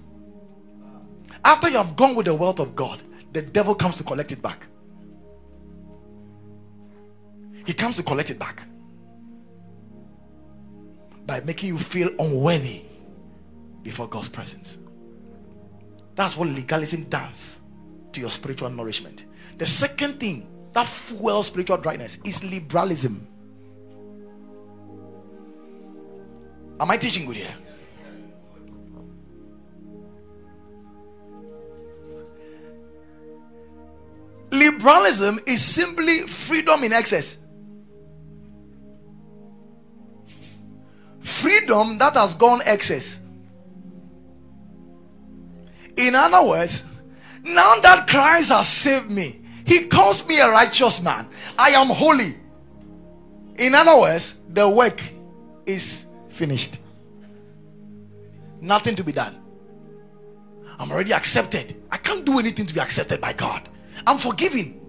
Speaker 1: After you have gone with the wealth of God, the devil comes to collect it back. He comes to collect it back by making you feel unworthy before God's presence. That's what legalism does to your spiritual nourishment. The second thing that fuels spiritual dryness is liberalism. Am I teaching good here? Liberalism is simply freedom in excess. Freedom that has gone excess. In other words, now that Christ has saved me, he calls me a righteous man. I am holy. In other words, the work is finished. Nothing to be done. I'm already accepted. I can't do anything to be accepted by God. I'm forgiven.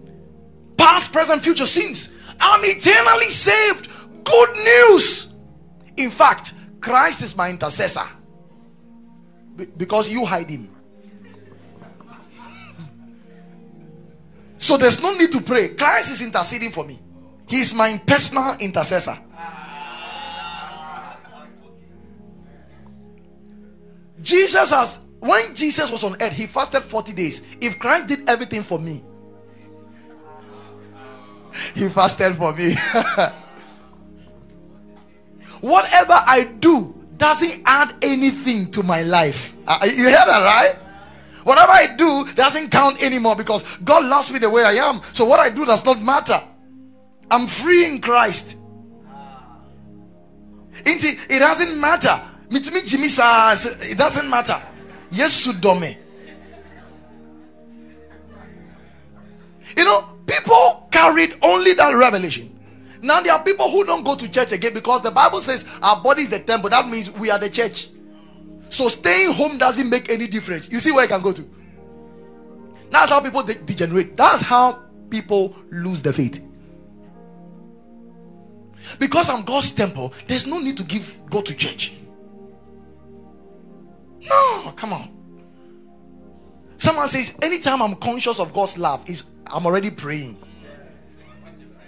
Speaker 1: Past, present, future sins. I'm eternally saved. Good news. In fact, Christ is my intercessor because you hide him. So there's no need to pray. Christ is interceding for me. He is my personal intercessor. Jesus has when Jesus was on earth, he fasted 40 days. If Christ did everything for me, he fasted for me. *laughs* Whatever I do doesn't add anything to my life. Uh, you hear that, right? Whatever I do doesn't count anymore because God loves me the way I am. So what I do does not matter. I'm free in Christ. It doesn't matter. It doesn't matter. Yes, Sudome. You know, people carried only that revelation. Now there are people who don't go to church again because the Bible says our body is the temple. That means we are the church. So staying home doesn't make any difference. You see where I can go to. That's how people de- degenerate. That's how people lose the faith. Because I'm God's temple, there's no need to give go to church. No, come on. Someone says, anytime I'm conscious of God's love, is I'm already praying.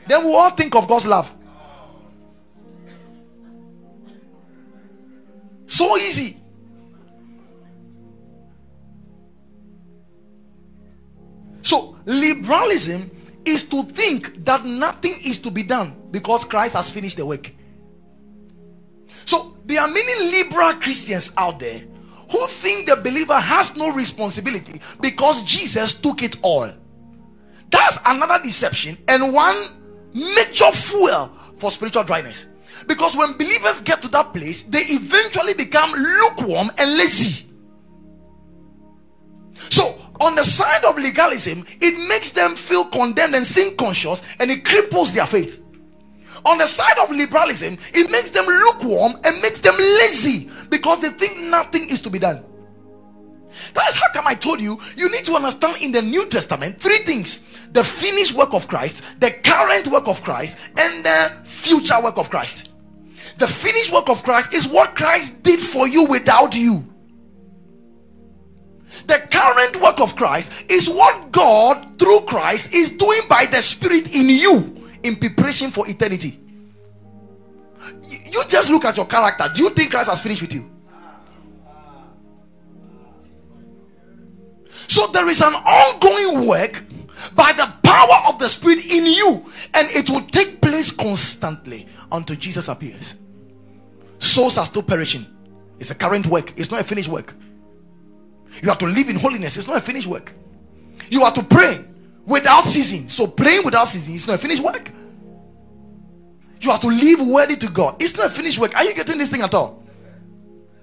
Speaker 1: Then we all think of God's love. So easy. So, liberalism is to think that nothing is to be done because Christ has finished the work. So, there are many liberal Christians out there who think the believer has no responsibility because Jesus took it all. That's another deception and one major fuel for spiritual dryness. Because when believers get to that place, they eventually become lukewarm and lazy. So, on the side of legalism, it makes them feel condemned and sin conscious and it cripples their faith. On the side of liberalism, it makes them lukewarm and makes them lazy because they think nothing is to be done. That is how come I told you you need to understand in the New Testament three things the finished work of Christ, the current work of Christ, and the future work of Christ. The finished work of Christ is what Christ did for you without you. The current work of Christ is what God through Christ is doing by the Spirit in you in preparation for eternity. You just look at your character. Do you think Christ has finished with you? So there is an ongoing work by the power of the Spirit in you, and it will take place constantly until Jesus appears. Souls are still perishing. It's a current work, it's not a finished work. You have to live in holiness, it's not a finished work. You have to pray without ceasing. So, praying without ceasing is not a finished work. You have to live worthy to God. It's not a finished work. Are you getting this thing at all?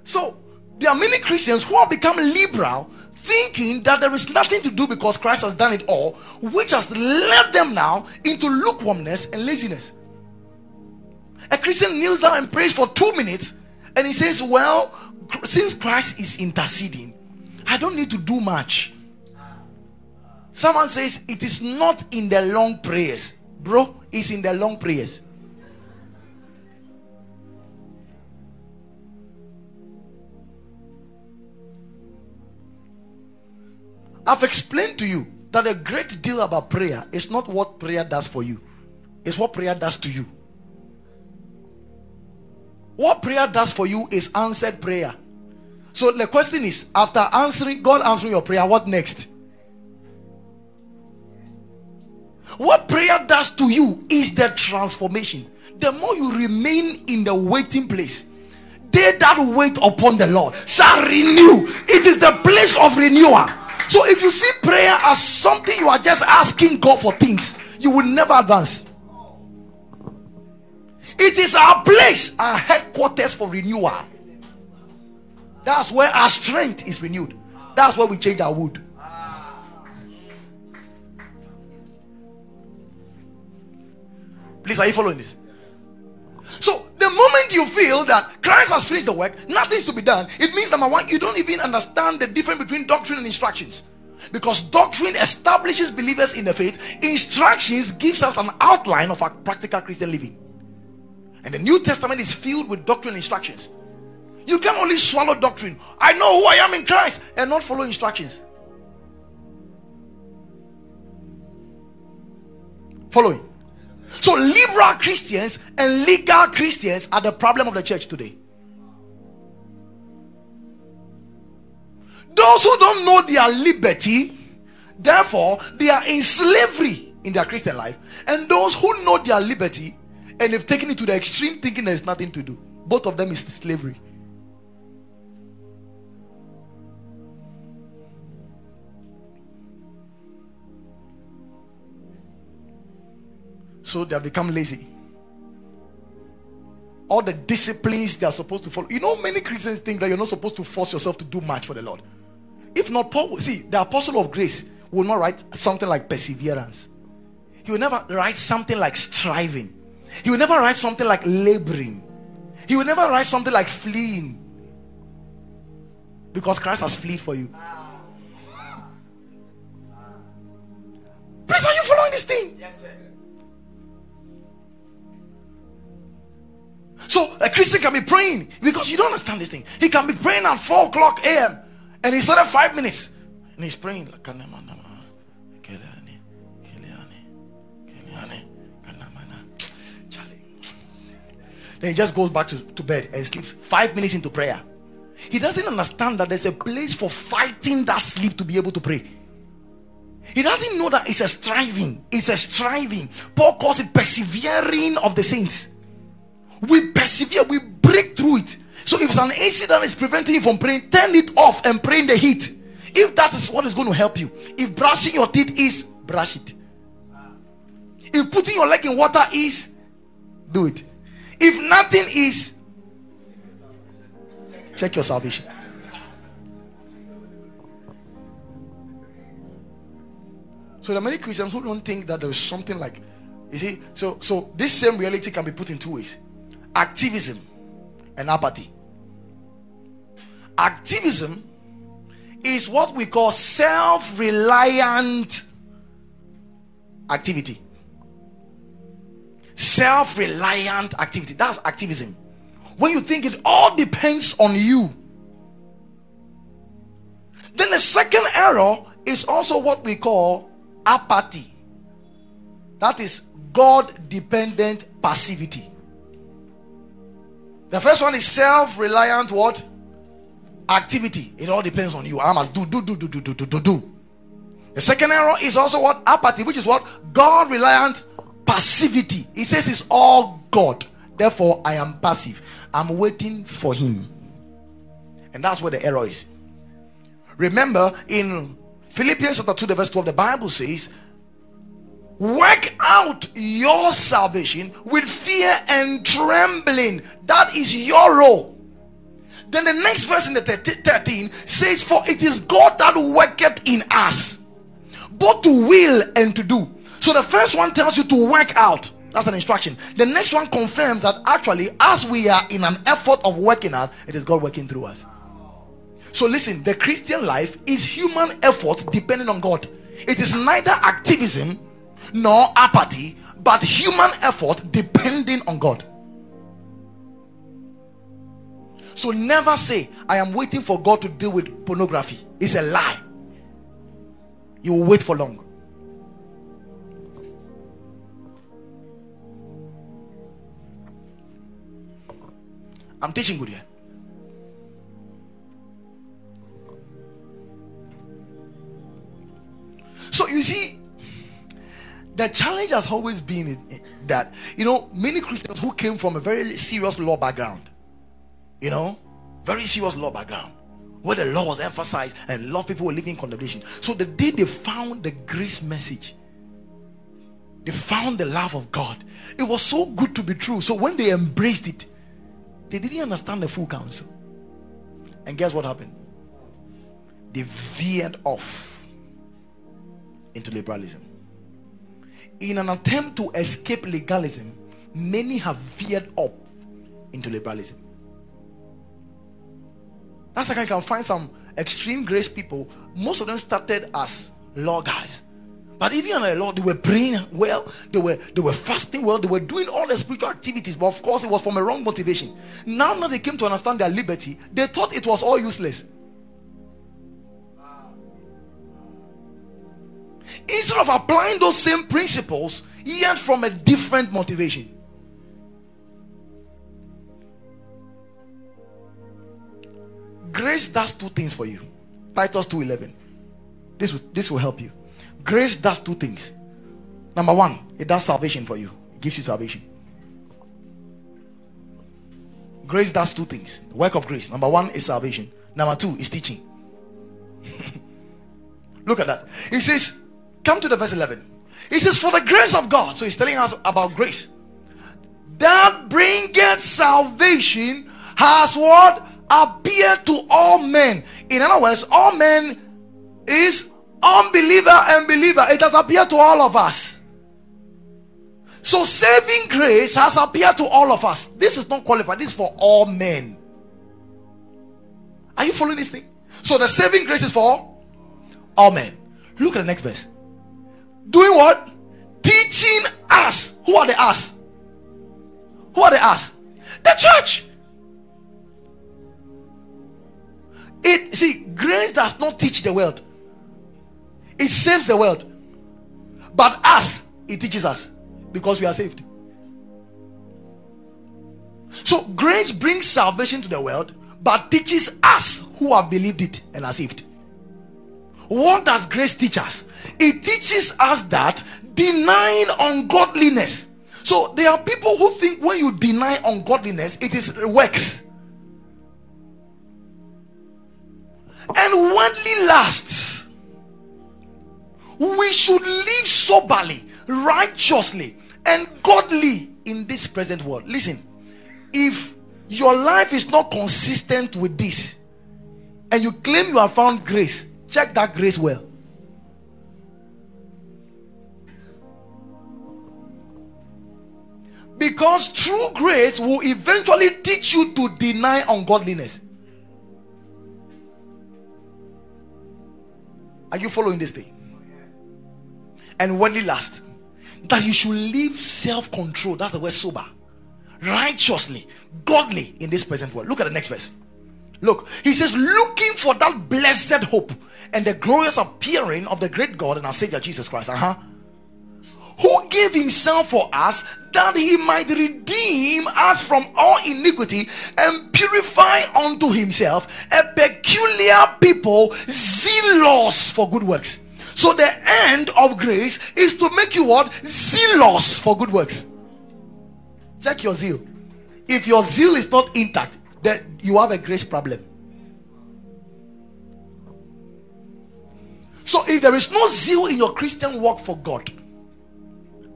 Speaker 1: So, there are many Christians who have become liberal thinking that there is nothing to do because Christ has done it all, which has led them now into lukewarmness and laziness. A Christian kneels down and prays for two minutes and he says, Well, since Christ is interceding, I don't need to do much. Someone says it is not in the long prayers, bro, it's in the long prayers. I've explained to you that a great deal about prayer is not what prayer does for you, it's what prayer does to you. What prayer does for you is answered prayer. So the question is after answering God answering your prayer, what next? What prayer does to you is the transformation. The more you remain in the waiting place, they that wait upon the Lord shall renew. It is the place of renewal. So if you see prayer as something you are just asking God for things, you will never advance. It is our place, our headquarters for renewal. That's where our strength is renewed. That's where we change our wood. Please, are you following this? So the moment you feel that Christ has finished the work, nothing's to be done, it means number one, you don't even understand the difference between doctrine and instructions. Because doctrine establishes believers in the faith, instructions gives us an outline of our practical Christian living. And the New Testament is filled with doctrine instructions. You can only swallow doctrine. I know who I am in Christ and not follow instructions. Following. So, liberal Christians and legal Christians are the problem of the church today. Those who don't know their liberty, therefore, they are in slavery in their Christian life. And those who know their liberty and have taken it to the extreme, thinking there is nothing to do. Both of them is slavery. So they have become lazy. All the disciplines they are supposed to follow. You know, many Christians think that you're not supposed to force yourself to do much for the Lord. If not, Paul, see, the apostle of grace will not write something like perseverance. He will never write something like striving. He will never write something like laboring. He will never write something like fleeing. Because Christ has fled for you. Please, are you following this thing? Yes, So a Christian can be praying because you don't understand this thing. He can be praying at 4 o'clock a.m. and he started five minutes and he's praying. Then he just goes back to, to bed and sleeps five minutes into prayer. He doesn't understand that there's a place for fighting that sleep to be able to pray. He doesn't know that it's a striving. It's a striving. Paul calls it persevering of the saints we persevere, we break through it. So if it's an incident is preventing you from praying, turn it off and pray in the heat. If that is what is going to help you, if brushing your teeth is, brush it. If putting your leg in water is, do it. If nothing is, check your salvation. So there are many Christians who don't think that there is something like, you see, so so this same reality can be put in two ways activism and apathy. Activism is what we call self reliant activity. Self reliant activity. That's activism. When you think it all depends on you. Then the second error is also what we call apathy. That is God dependent passivity. The first one is self-reliant what? Activity. It all depends on you. I must do, do, do, do, do, do, do, do, do. The second error is also what? Apathy, which is what? God reliant passivity. He says it's all God. Therefore, I am passive. I'm waiting for him. And that's where the error is. Remember in Philippians chapter 2, the verse 12, the Bible says, work out your salvation with fear and trembling. That is your role. Then the next verse in the 13 says, For it is God that worketh in us, both to will and to do. So the first one tells you to work out. That's an instruction. The next one confirms that actually, as we are in an effort of working out, it is God working through us. So listen, the Christian life is human effort depending on God. It is neither activism nor apathy, but human effort depending on God. So never say, I am waiting for God to deal with pornography. It's a lie. You will wait for long. I'm teaching good here. So you see, the challenge has always been that you know many Christians who came from a very serious law background, you know, very serious law background, where the law was emphasized and a lot of people were living in condemnation. So the day they found the grace message, they found the love of God. It was so good to be true. So when they embraced it, they didn't understand the full counsel. And guess what happened? they veered off into liberalism. In an attempt to escape legalism, many have veered up into liberalism. That's like I can find some extreme grace people. Most of them started as law guys. But even on the law, they were praying well, they were they were fasting well, they were doing all the spiritual activities, but of course it was from a wrong motivation. Now that they came to understand their liberty, they thought it was all useless. Instead of applying those same principles, yet from a different motivation. Grace does two things for you. Titus 2:11. This will, this will help you. Grace does two things. Number one, it does salvation for you. It gives you salvation. Grace does two things. Work of grace. Number one is salvation. Number two is teaching. *laughs* Look at that. He says, Come to the verse 11. He says, For the grace of God. So he's telling us about grace. That bringeth salvation has what? Appeared to all men. In other words, all men is unbeliever and believer. It has appeared to all of us. So saving grace has appeared to all of us. This is not qualified. This is for all men. Are you following this thing? So the saving grace is for all men. Look at the next verse. Doing what? Teaching us. Who are the us? Who are the us? The church. It see, grace does not teach the world, it saves the world. But us, it teaches us because we are saved. So grace brings salvation to the world, but teaches us who have believed it and are saved. What does grace teach us? It teaches us that denying ungodliness. So there are people who think when you deny ungodliness, it is works. And worldly lusts. We should live soberly, righteously, and godly in this present world. Listen, if your life is not consistent with this, and you claim you have found grace, check that grace well. Because true grace will eventually teach you to deny ungodliness. Are you following this thing? And worldly last, that you should live self control. That's the word sober, righteously, godly in this present world. Look at the next verse. Look, he says, looking for that blessed hope and the glorious appearing of the great God and our Savior Jesus Christ. Uh huh. Who gave himself for us that he might redeem us from all iniquity and purify unto himself a peculiar people zealous for good works. So the end of grace is to make you what? Zealous for good works. Check your zeal. If your zeal is not intact, that you have a grace problem. So if there is no zeal in your Christian work for God,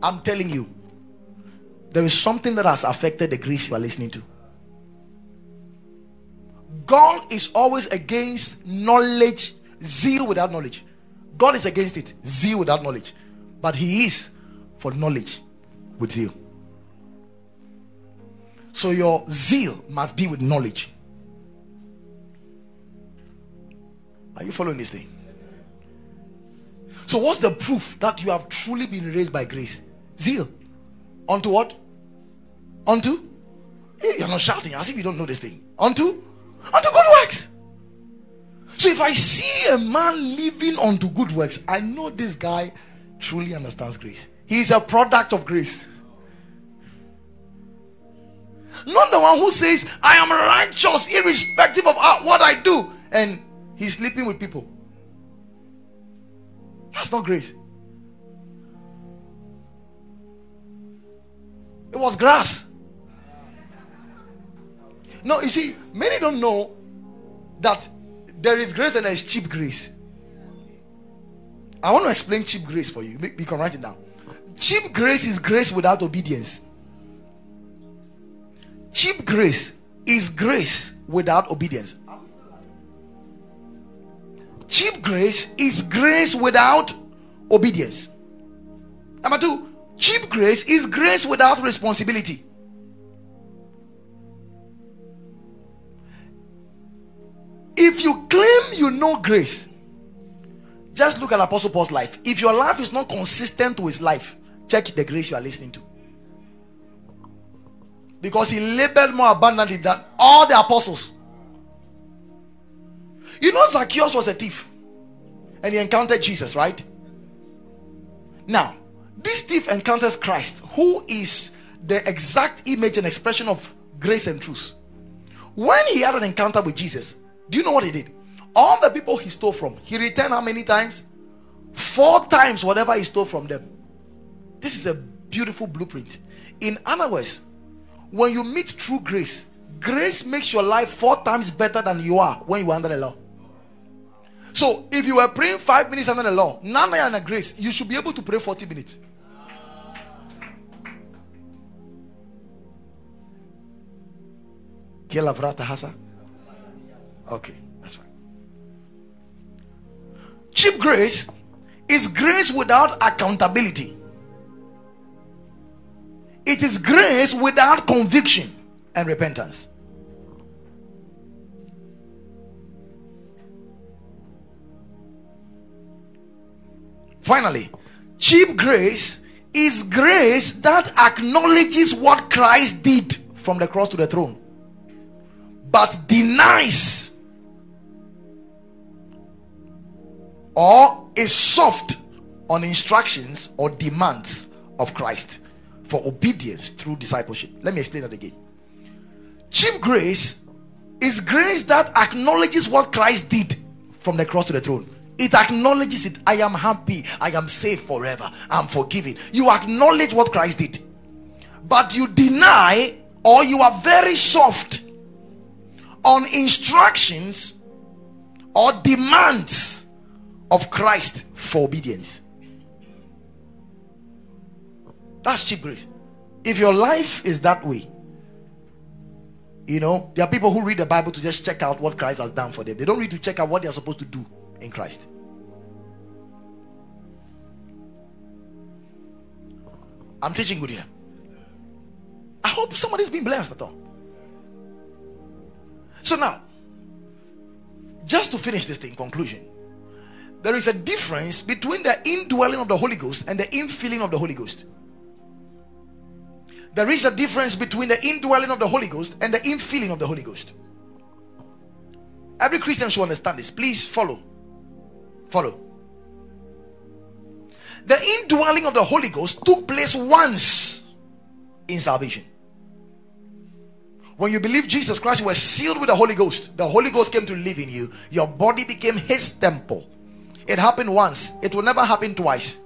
Speaker 1: I'm telling you, there is something that has affected the grace you are listening to. God is always against knowledge, zeal without knowledge. God is against it, zeal without knowledge. But He is for knowledge with zeal. So your zeal must be with knowledge. Are you following this thing? So, what's the proof that you have truly been raised by grace? Zeal. Unto what? Unto? You're not shouting as if you don't know this thing. Unto? Unto good works. So, if I see a man living unto good works, I know this guy truly understands grace. He is a product of grace. Not the one who says, I am righteous irrespective of what I do, and he's sleeping with people. That's not grace. It was grass. No, you see, many don't know that there is grace and there is cheap grace. I want to explain cheap grace for you. You can write it down. Cheap grace is grace without obedience. Cheap grace is grace without obedience. cheap grace is grace without obedience. Number two, cheap grace is grace without responsibility. If you claim you know grace, just look at Apostle Paul's life. If your life is not consistent to his life, check the grace you are listening to. Because he labored more abundantly than all the apostles. You know, Zacchaeus was a thief and he encountered Jesus, right? Now, this thief encounters Christ, who is the exact image and expression of grace and truth. When he had an encounter with Jesus, do you know what he did? All the people he stole from, he returned how many times? Four times whatever he stole from them. This is a beautiful blueprint. In other words, when you meet true grace, grace makes your life four times better than you are when you are under the law. So if you were praying five minutes under the law, now you're under grace, you should be able to pray 40 minutes. Okay, that's fine. Cheap grace is grace without accountability. It is grace without conviction and repentance. Finally, cheap grace is grace that acknowledges what Christ did from the cross to the throne, but denies or is soft on instructions or demands of Christ for obedience through discipleship. Let me explain that again. Cheap grace is grace that acknowledges what Christ did from the cross to the throne. It acknowledges it. I am happy. I am safe forever. I'm forgiven. You acknowledge what Christ did. But you deny or you are very soft on instructions or demands of Christ for obedience. That's cheap grace. If your life is that way, you know, there are people who read the Bible to just check out what Christ has done for them. They don't read to check out what they are supposed to do in Christ. I'm teaching good here. I hope somebody's been blessed at all. So now, just to finish this thing, conclusion. There is a difference between the indwelling of the Holy Ghost and the infilling of the Holy Ghost. There is a difference between the indwelling of the Holy Ghost and the infilling of the Holy Ghost. Every Christian should understand this. Please follow. Follow. The indwelling of the Holy Ghost took place once in salvation. When you believe Jesus Christ, you were sealed with the Holy Ghost. The Holy Ghost came to live in you. Your body became His temple. It happened once, it will never happen twice.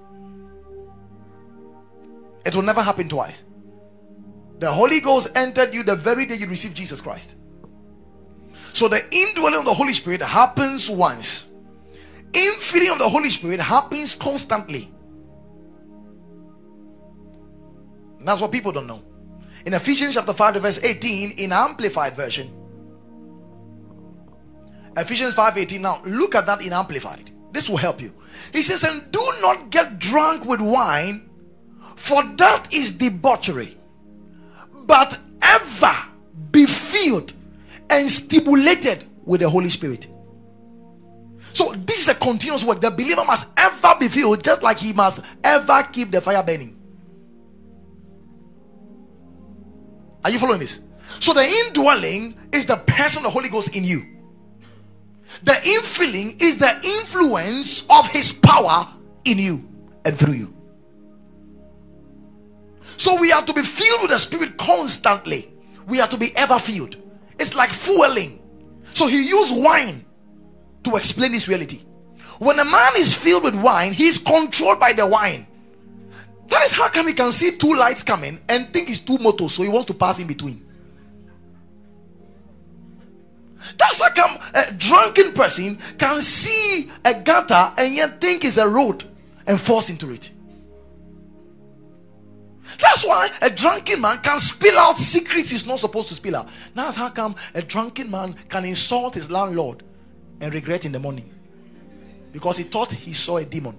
Speaker 1: It will never happen twice. The Holy Ghost entered you the very day you received Jesus Christ. So the indwelling of the Holy Spirit happens once. Infilling of the Holy Spirit happens constantly. And That's what people don't know. In Ephesians chapter 5, verse 18, in Amplified Version. Ephesians 5 18. Now look at that in Amplified. This will help you. He says, And do not get drunk with wine, for that is debauchery, but ever be filled and stimulated with the Holy Spirit. So this is a continuous work. The believer must ever be filled, just like he must ever keep the fire burning. Are you following this? So the indwelling is the person of the Holy Ghost in you. The infilling is the influence of his power in you and through you. So we are to be filled with the Spirit constantly. We are to be ever filled. It's like fueling. So he used wine to explain this reality. When a man is filled with wine, he is controlled by the wine. That is how come he can see two lights coming and think it's two motors, so he wants to pass in between. That's how come a drunken person can see a gutter and yet think it's a road and falls into it. That's why a drunken man can spill out secrets he's not supposed to spill out. That's how come a drunken man can insult his landlord and regret in the morning. because he thought he saw a demon.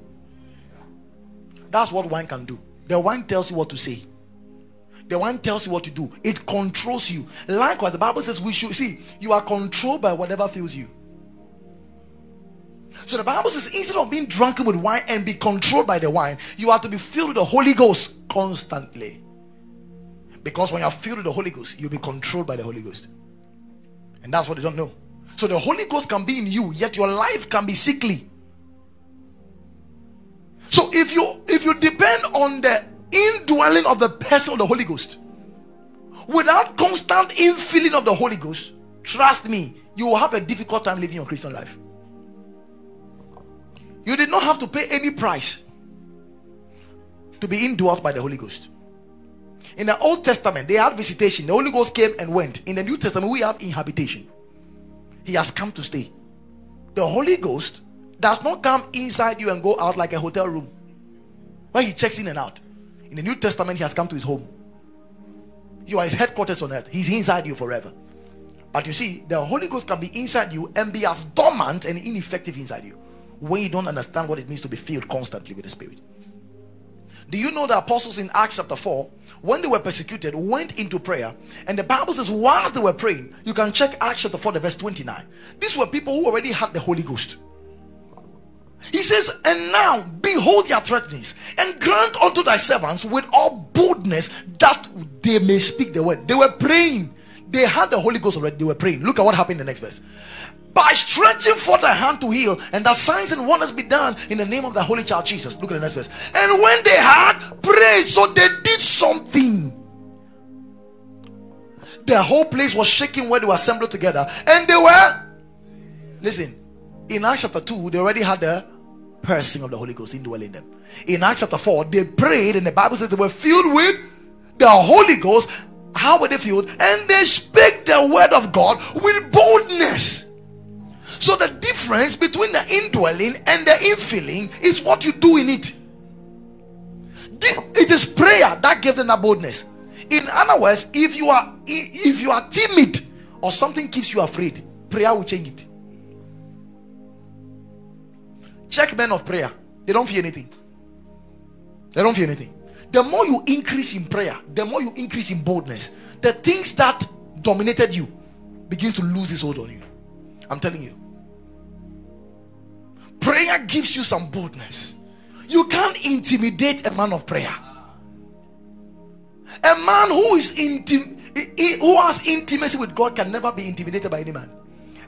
Speaker 1: That's what wine can do. The wine tells you what to say. The wine tells you what to do. It controls you. Likewise, the Bible says we should see you are controlled by whatever fills you. So the Bible says instead of being drunken with wine and be controlled by the wine, you are to be filled with the Holy Ghost constantly. Because when you're filled with the Holy Ghost, you'll be controlled by the Holy Ghost. And that's what they don't know. So the Holy Ghost can be in you, yet your life can be sickly. So if you if you depend on the indwelling of the person of the Holy Ghost without constant infilling of the Holy Ghost, trust me, you will have a difficult time living your Christian life. You did not have to pay any price to be indwelt by the Holy Ghost. In the Old Testament, they had visitation. The Holy Ghost came and went. In the New Testament, we have inhabitation. He has come to stay. The Holy Ghost does not come inside you and go out like a hotel room where he checks in and out. In the New Testament, he has come to his home. You are his headquarters on earth. He's inside you forever. But you see, the Holy Ghost can be inside you and be as dormant and ineffective inside you when you don't understand what it means to be filled constantly with the Spirit. Do you know the apostles in Acts chapter 4, when they were persecuted, went into prayer? And the Bible says, whilst they were praying, you can check Acts chapter 4, verse 29. These were people who already had the Holy Ghost. He says, And now behold your threatenings, and grant unto thy servants with all boldness that they may speak the word. They were praying. They had the Holy Ghost already. They were praying. Look at what happened in the next verse by stretching forth the hand to heal, and that signs and wonders be done in the name of the Holy Child Jesus. Look at the next verse. And when they had prayed, so they did something. The whole place was shaking where they were assembled together, and they were. Listen, in Acts chapter 2, they already had the person of the Holy Ghost indwelling them. In Acts chapter 4, they prayed, and the Bible says they were filled with the Holy Ghost. How were they filled? And they spake the word of God with boldness. So the difference between the indwelling and the infilling is what you do in it. It is prayer that gave them that boldness. In other words, if you are if you are timid or something keeps you afraid, prayer will change it. Check men of prayer. They don't fear anything. They don't fear anything. The more you increase in prayer, the more you increase in boldness. The things that dominated you begins to lose its hold on you. I'm telling you. Prayer gives you some boldness. You can't intimidate a man of prayer. A man who is intim- who has intimacy with God can never be intimidated by any man.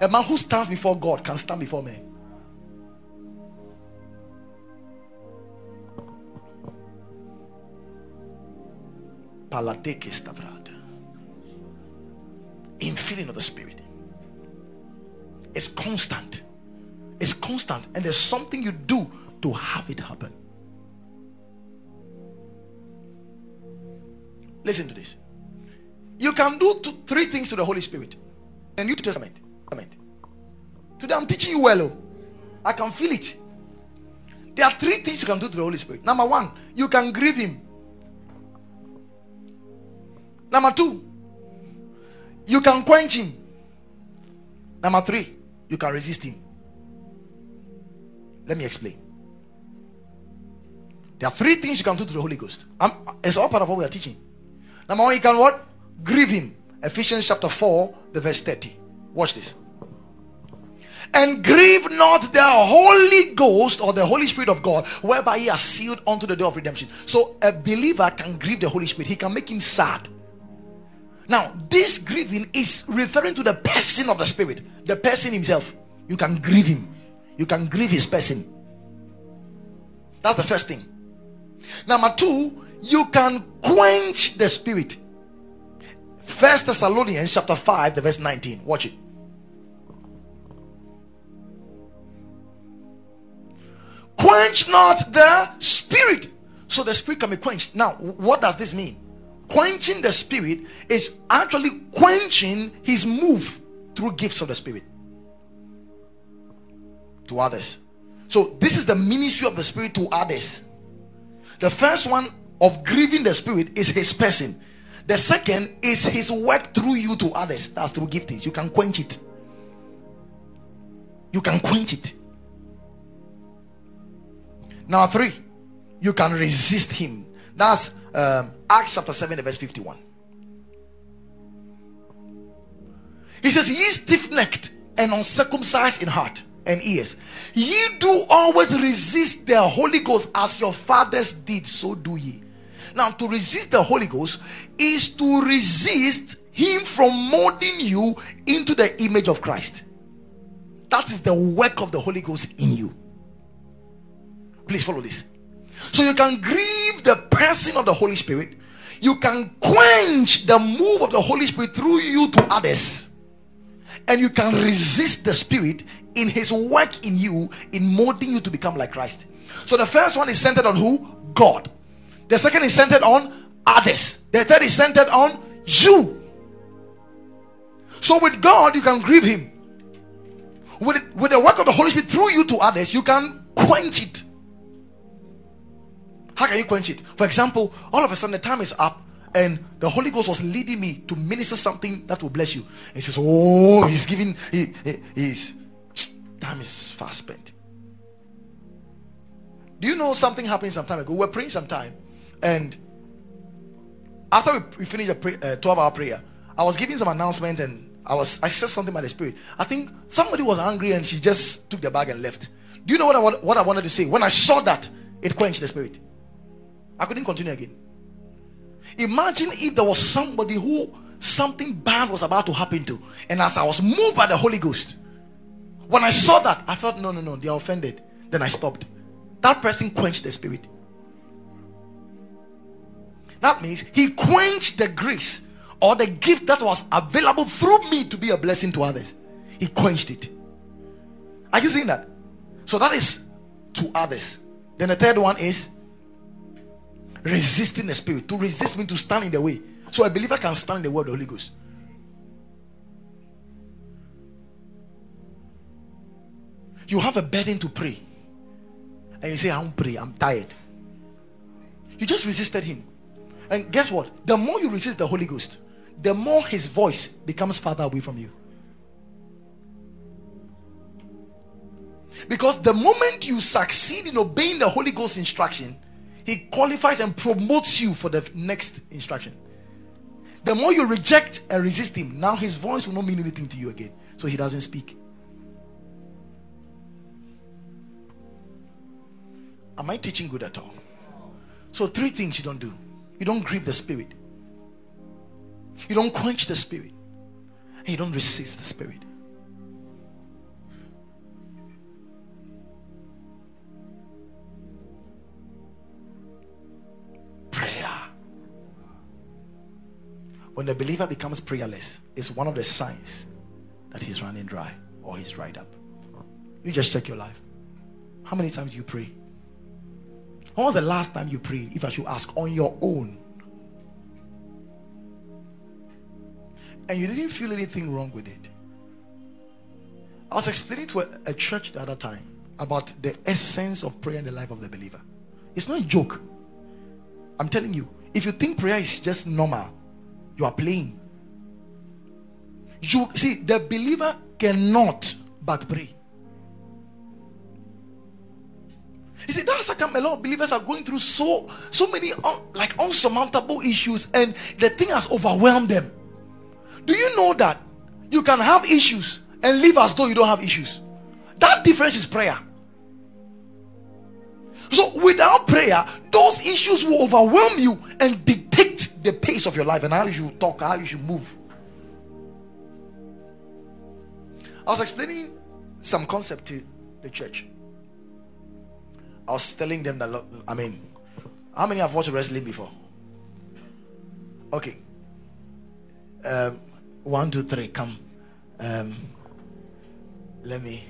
Speaker 1: A man who stands before God can stand before men. Paladeke stavrada. Infilling of the spirit. It's constant. It's constant, and there's something you do to have it happen. Listen to this. You can do two, three things to the Holy Spirit. And New Testament. Today I'm teaching you well. Oh. I can feel it. There are three things you can do to the Holy Spirit. Number one, you can grieve Him. Number two, you can quench Him. Number three, you can resist Him. Let me explain. There are three things you can do to the Holy Ghost. I'm, it's all part of what we are teaching. Number one, you can what? Grieve him. Ephesians chapter 4, the verse 30. Watch this. And grieve not the Holy Ghost or the Holy Spirit of God, whereby he has sealed unto the day of redemption. So a believer can grieve the Holy Spirit, he can make him sad. Now, this grieving is referring to the person of the Spirit, the person himself. You can grieve him you can grieve his person. That's the first thing. Number two, you can quench the spirit. First Thessalonians chapter 5, the verse 19. Watch it. Quench not the spirit. So the spirit can be quenched. Now, what does this mean? Quenching the spirit is actually quenching his move through gifts of the spirit to others. So, this is the ministry of the Spirit to others. The first one of grieving the Spirit is His person. The second is His work through you to others. That's through giftings. You can quench it. You can quench it. Number three, you can resist him. That's um, Acts chapter 7, verse 51. He says, Ye stiff necked and uncircumcised in heart and ears, ye do always resist the Holy Ghost as your fathers did, so do ye. Now, to resist the Holy Ghost is to resist Him from molding you into the image of Christ. That is the work of the Holy Ghost in you. Please follow this. So you can grieve the person of the Holy Spirit, you can quench the move of the Holy Spirit through you to others, and you can resist the Spirit in His work in you in molding you to become like Christ. So the first one is centered on who? God. The second is centered on others. The third is centered on you. So with God, you can grieve Him. With, with the work of the Holy Spirit through you to others, you can quench it. How can you quench it? For example, all of a sudden the time is up and the Holy Ghost was leading me to minister something that will bless you. And he says, Oh, he's giving, he, he, he's, *tsk* time is fast spent. Do you know something happened some time ago? We were praying some time and after we finished a pray, uh, 12 hour prayer, I was giving some announcement and I was I said something by the Spirit. I think somebody was angry and she just took the bag and left. Do you know what I, what I wanted to say? When I saw that, it quenched the Spirit. I couldn't continue again. Imagine if there was somebody who something bad was about to happen to, and as I was moved by the Holy Ghost, when I saw that, I felt no, no, no, they are offended. Then I stopped. That person quenched the spirit. That means he quenched the grace or the gift that was available through me to be a blessing to others. He quenched it. Are you seeing that? So that is to others. Then the third one is resisting the spirit. To resist means to stand in the way. So a believer can stand in the word of the Holy Ghost. You have a burden to pray. And you say, I won't pray, I'm tired. You just resisted him. And guess what? The more you resist the Holy Ghost, the more his voice becomes farther away from you. Because the moment you succeed in obeying the Holy Ghost instruction, he qualifies and promotes you for the next instruction. The more you reject and resist him, now his voice will not mean anything to you again. So he doesn't speak. Am I teaching good at all? So, three things you don't do you don't grieve the spirit, you don't quench the spirit, and you don't resist the spirit. When the believer becomes prayerless, it's one of the signs that he's running dry or he's dried up. You just check your life. How many times you pray? When was the last time you prayed? If I should ask, on your own. And you didn't feel anything wrong with it. I was explaining to a, a church the other time about the essence of prayer in the life of the believer. It's not a joke. I'm telling you, if you think prayer is just normal, you are playing. You see, the believer cannot but pray. You see, that's how a lot of believers are going through so so many un, like unsurmountable issues, and the thing has overwhelmed them. Do you know that you can have issues and live as though you don't have issues? That difference is prayer. So without prayer, those issues will overwhelm you and dictate the pace of your life and how you should talk, how you should move. I was explaining some concept to the church. I was telling them that, I mean, how many have watched wrestling before? Okay. Um, one, two, three, come. Um, let me.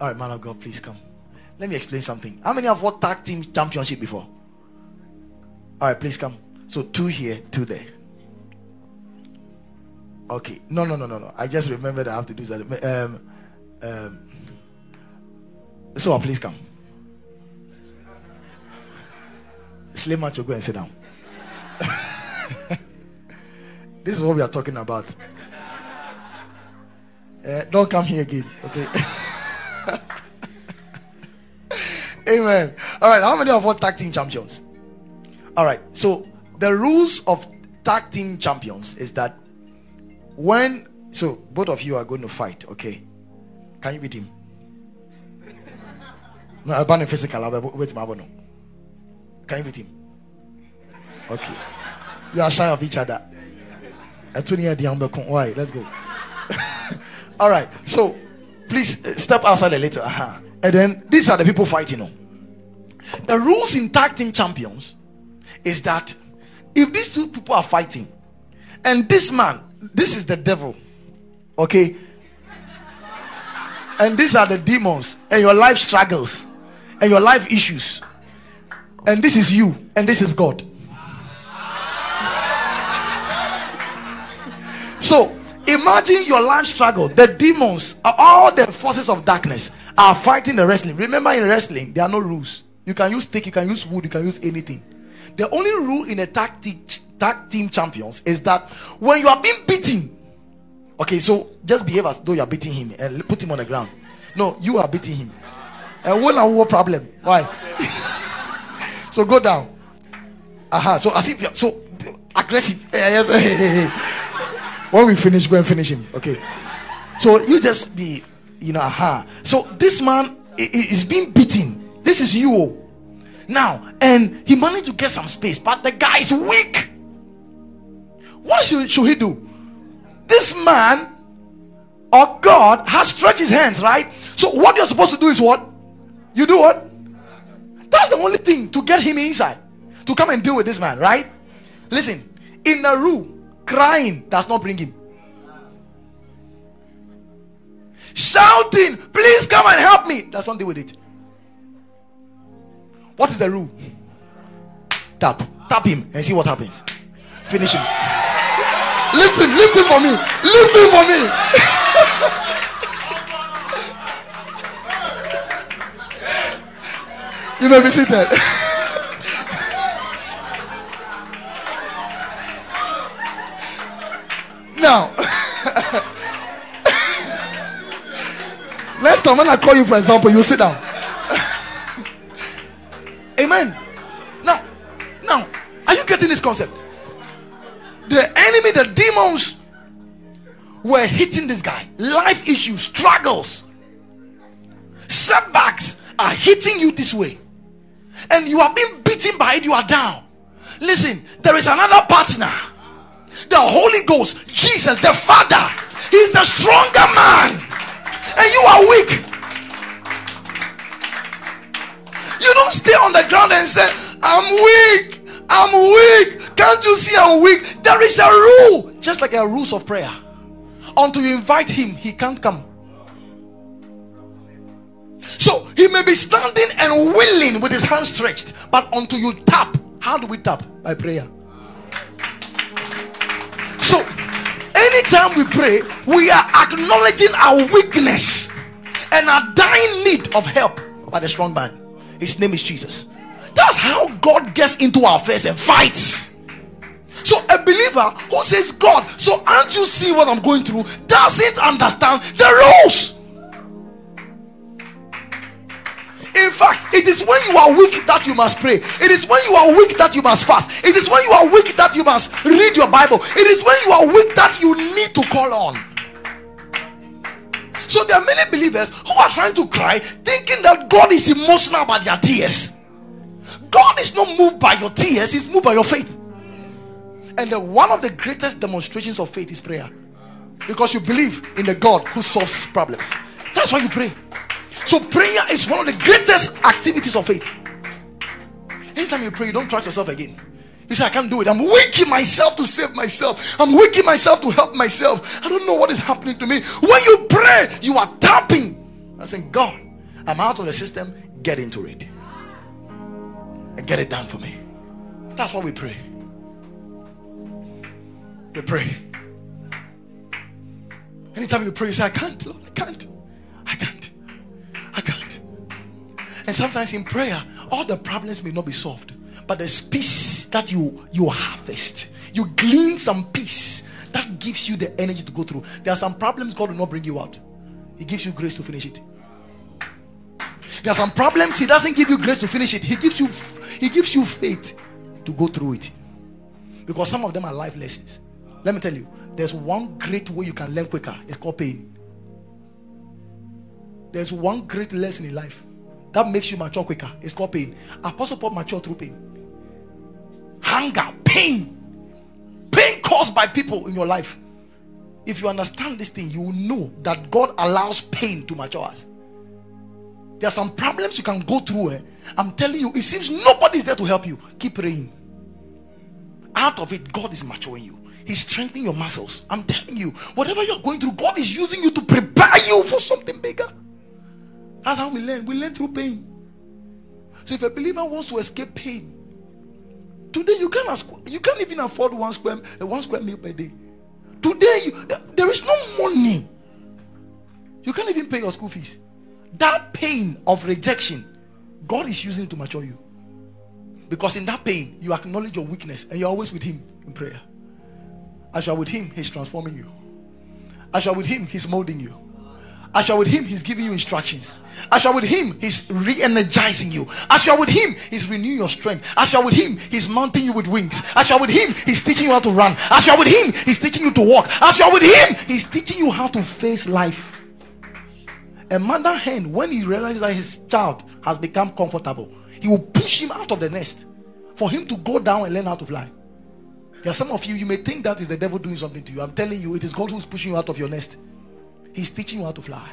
Speaker 1: All right, man of God, please come. Let me explain something. How many have watched tag team championship before? All right, please come. So two here, two there. Okay. No, no, no, no, no. I just remembered I have to do that. Um, um, so please come. Slay macho, go and sit down. *laughs* this is what we are talking about. Uh, don't come here again, okay? *laughs* Amen. All right. How many of us tag team champions? All right. So the rules of tag team champions is that when so both of you are going to fight, okay? Can you beat him? *laughs* No, I'll ban physical. I'll wait, my no. Can you beat him? Okay. You are shy of each other. I'm. Why? Let's go. *laughs* All right. So please uh, step outside a little. Uh-huh. And then these are the people fighting. On. The rules in tag team champions is that if these two people are fighting, and this man, this is the devil, okay, and these are the demons, and your life struggles, and your life issues, and this is you, and this is God. So imagine your life struggle. The demons, all the forces of darkness are fighting the wrestling. Remember, in wrestling, there are no rules. You can use stick, you can use wood, you can use anything. The only rule in a tag team, tag team champions is that when you are being beaten, okay, so just behave as though you are beating him and put him on the ground. No, you are beating him. And one one problem. Why? *laughs* so go down. Aha. Uh-huh. So as if you're so aggressive. *laughs* Yes. When we finish, go and finish him. Okay. So you just be, you know, aha. So this man is being beaten. This is you. Now, and he managed to get some space, but the guy is weak. What should, should he do? This man or God has stretched his hands, right? So, what you're supposed to do is what? You do what? That's the only thing to get him inside, to come and deal with this man, right? Listen, in the room, crying does not bring him. Shouting, please come and help me, does not deal with it. What is the rule? Tap. Tap him and see what happens. Finish him. *laughs* lift him. Lift him for me. Lift him for me. *laughs* you may be seated. *laughs* now, *laughs* next time when I call you for example, you sit down. *laughs* Amen. Now, now, are you getting this concept? The enemy, the demons were hitting this guy. Life issues, struggles, setbacks are hitting you this way. And you are being beaten by it, you are down. Listen, there is another partner. The Holy Ghost, Jesus, the Father. He's the stronger man. And you are weak. You don't stay on the ground and say, I'm weak. I'm weak. Can't you see I'm weak? There is a rule, just like a rules of prayer. Until you invite him, he can't come. So he may be standing and willing with his hands stretched, but until you tap, how do we tap? By prayer. Anytime we pray, we are acknowledging our weakness and our dying need of help by the strong man. His name is Jesus. That's how God gets into our face and fights. So a believer who says, God, so aren't you see what I'm going through, doesn't understand the rules. In fact, it is when you are weak that you must pray. It is when you are weak that you must fast. It is when you are weak that you must read your Bible. It is when you are weak that you need to call on. So there are many believers who are trying to cry, thinking that God is emotional about their tears. God is not moved by your tears, He's moved by your faith. And the, one of the greatest demonstrations of faith is prayer. Because you believe in the God who solves problems. That's why you pray. So prayer is one of the greatest activities of faith. Anytime you pray, you don't trust yourself again. You say, I can't do it. I'm weaking myself to save myself. I'm weaking myself to help myself. I don't know what is happening to me. When you pray, you are tapping. I saying, God, I'm out of the system. Get into it. And get it done for me. That's why we pray. We pray. Anytime you pray, you say, I can't, Lord, I can't. I can't. And sometimes in prayer, all the problems may not be solved but there's peace that you you harvest you glean some peace that gives you the energy to go through there are some problems god will not bring you out he gives you grace to finish it There are some problems He doesn't give you grace to finish it. He gives you He gives you faith to go through it. Because some of them are life lessons. Let me tell you, there's one great way you can learn quicker. It's called pain. There's one great lesson in life that makes you mature quicker. It's called pain. Apostle Paul matured through pain. Hunger, pain, pain caused by people in your life. If you understand this thing, you will know that God allows pain to mature us. There are some problems you can go through. Eh? I'm telling you, it seems nobody is there to help you. Keep praying. Out of it, God is maturing you. He's strengthening your muscles. I'm telling you, whatever you're going through, God is using you to prepare you for something bigger. That's how we learn. We learn through pain. So if a believer wants to escape pain, today you can't ask, you can't even afford one square uh, one square meal per day. Today you, there is no money. You can't even pay your school fees. That pain of rejection, God is using it to mature you. Because in that pain, you acknowledge your weakness and you're always with Him in prayer. As you are with Him, He's transforming you. As you are with Him, He's molding you. As you are with Him, He's giving you instructions. As you are with Him, He's re energizing you. As you are with Him, He's renewing your strength. As you are with Him, He's mounting you with wings. As you are with Him, He's teaching you how to run. As you are with Him, He's teaching you to walk. As you are with Him, He's teaching you how to face life. A mother hen, when he realizes that his child has become comfortable, he will push him out of the nest for him to go down and learn how to fly. There are some of you, you may think that is the devil doing something to you. I'm telling you, it is God who's pushing you out of your nest. He's teaching you how to fly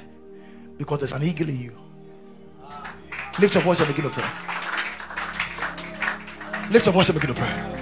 Speaker 1: because there's an eagle in you. Lift your voice and begin to pray. Lift your voice and begin to pray.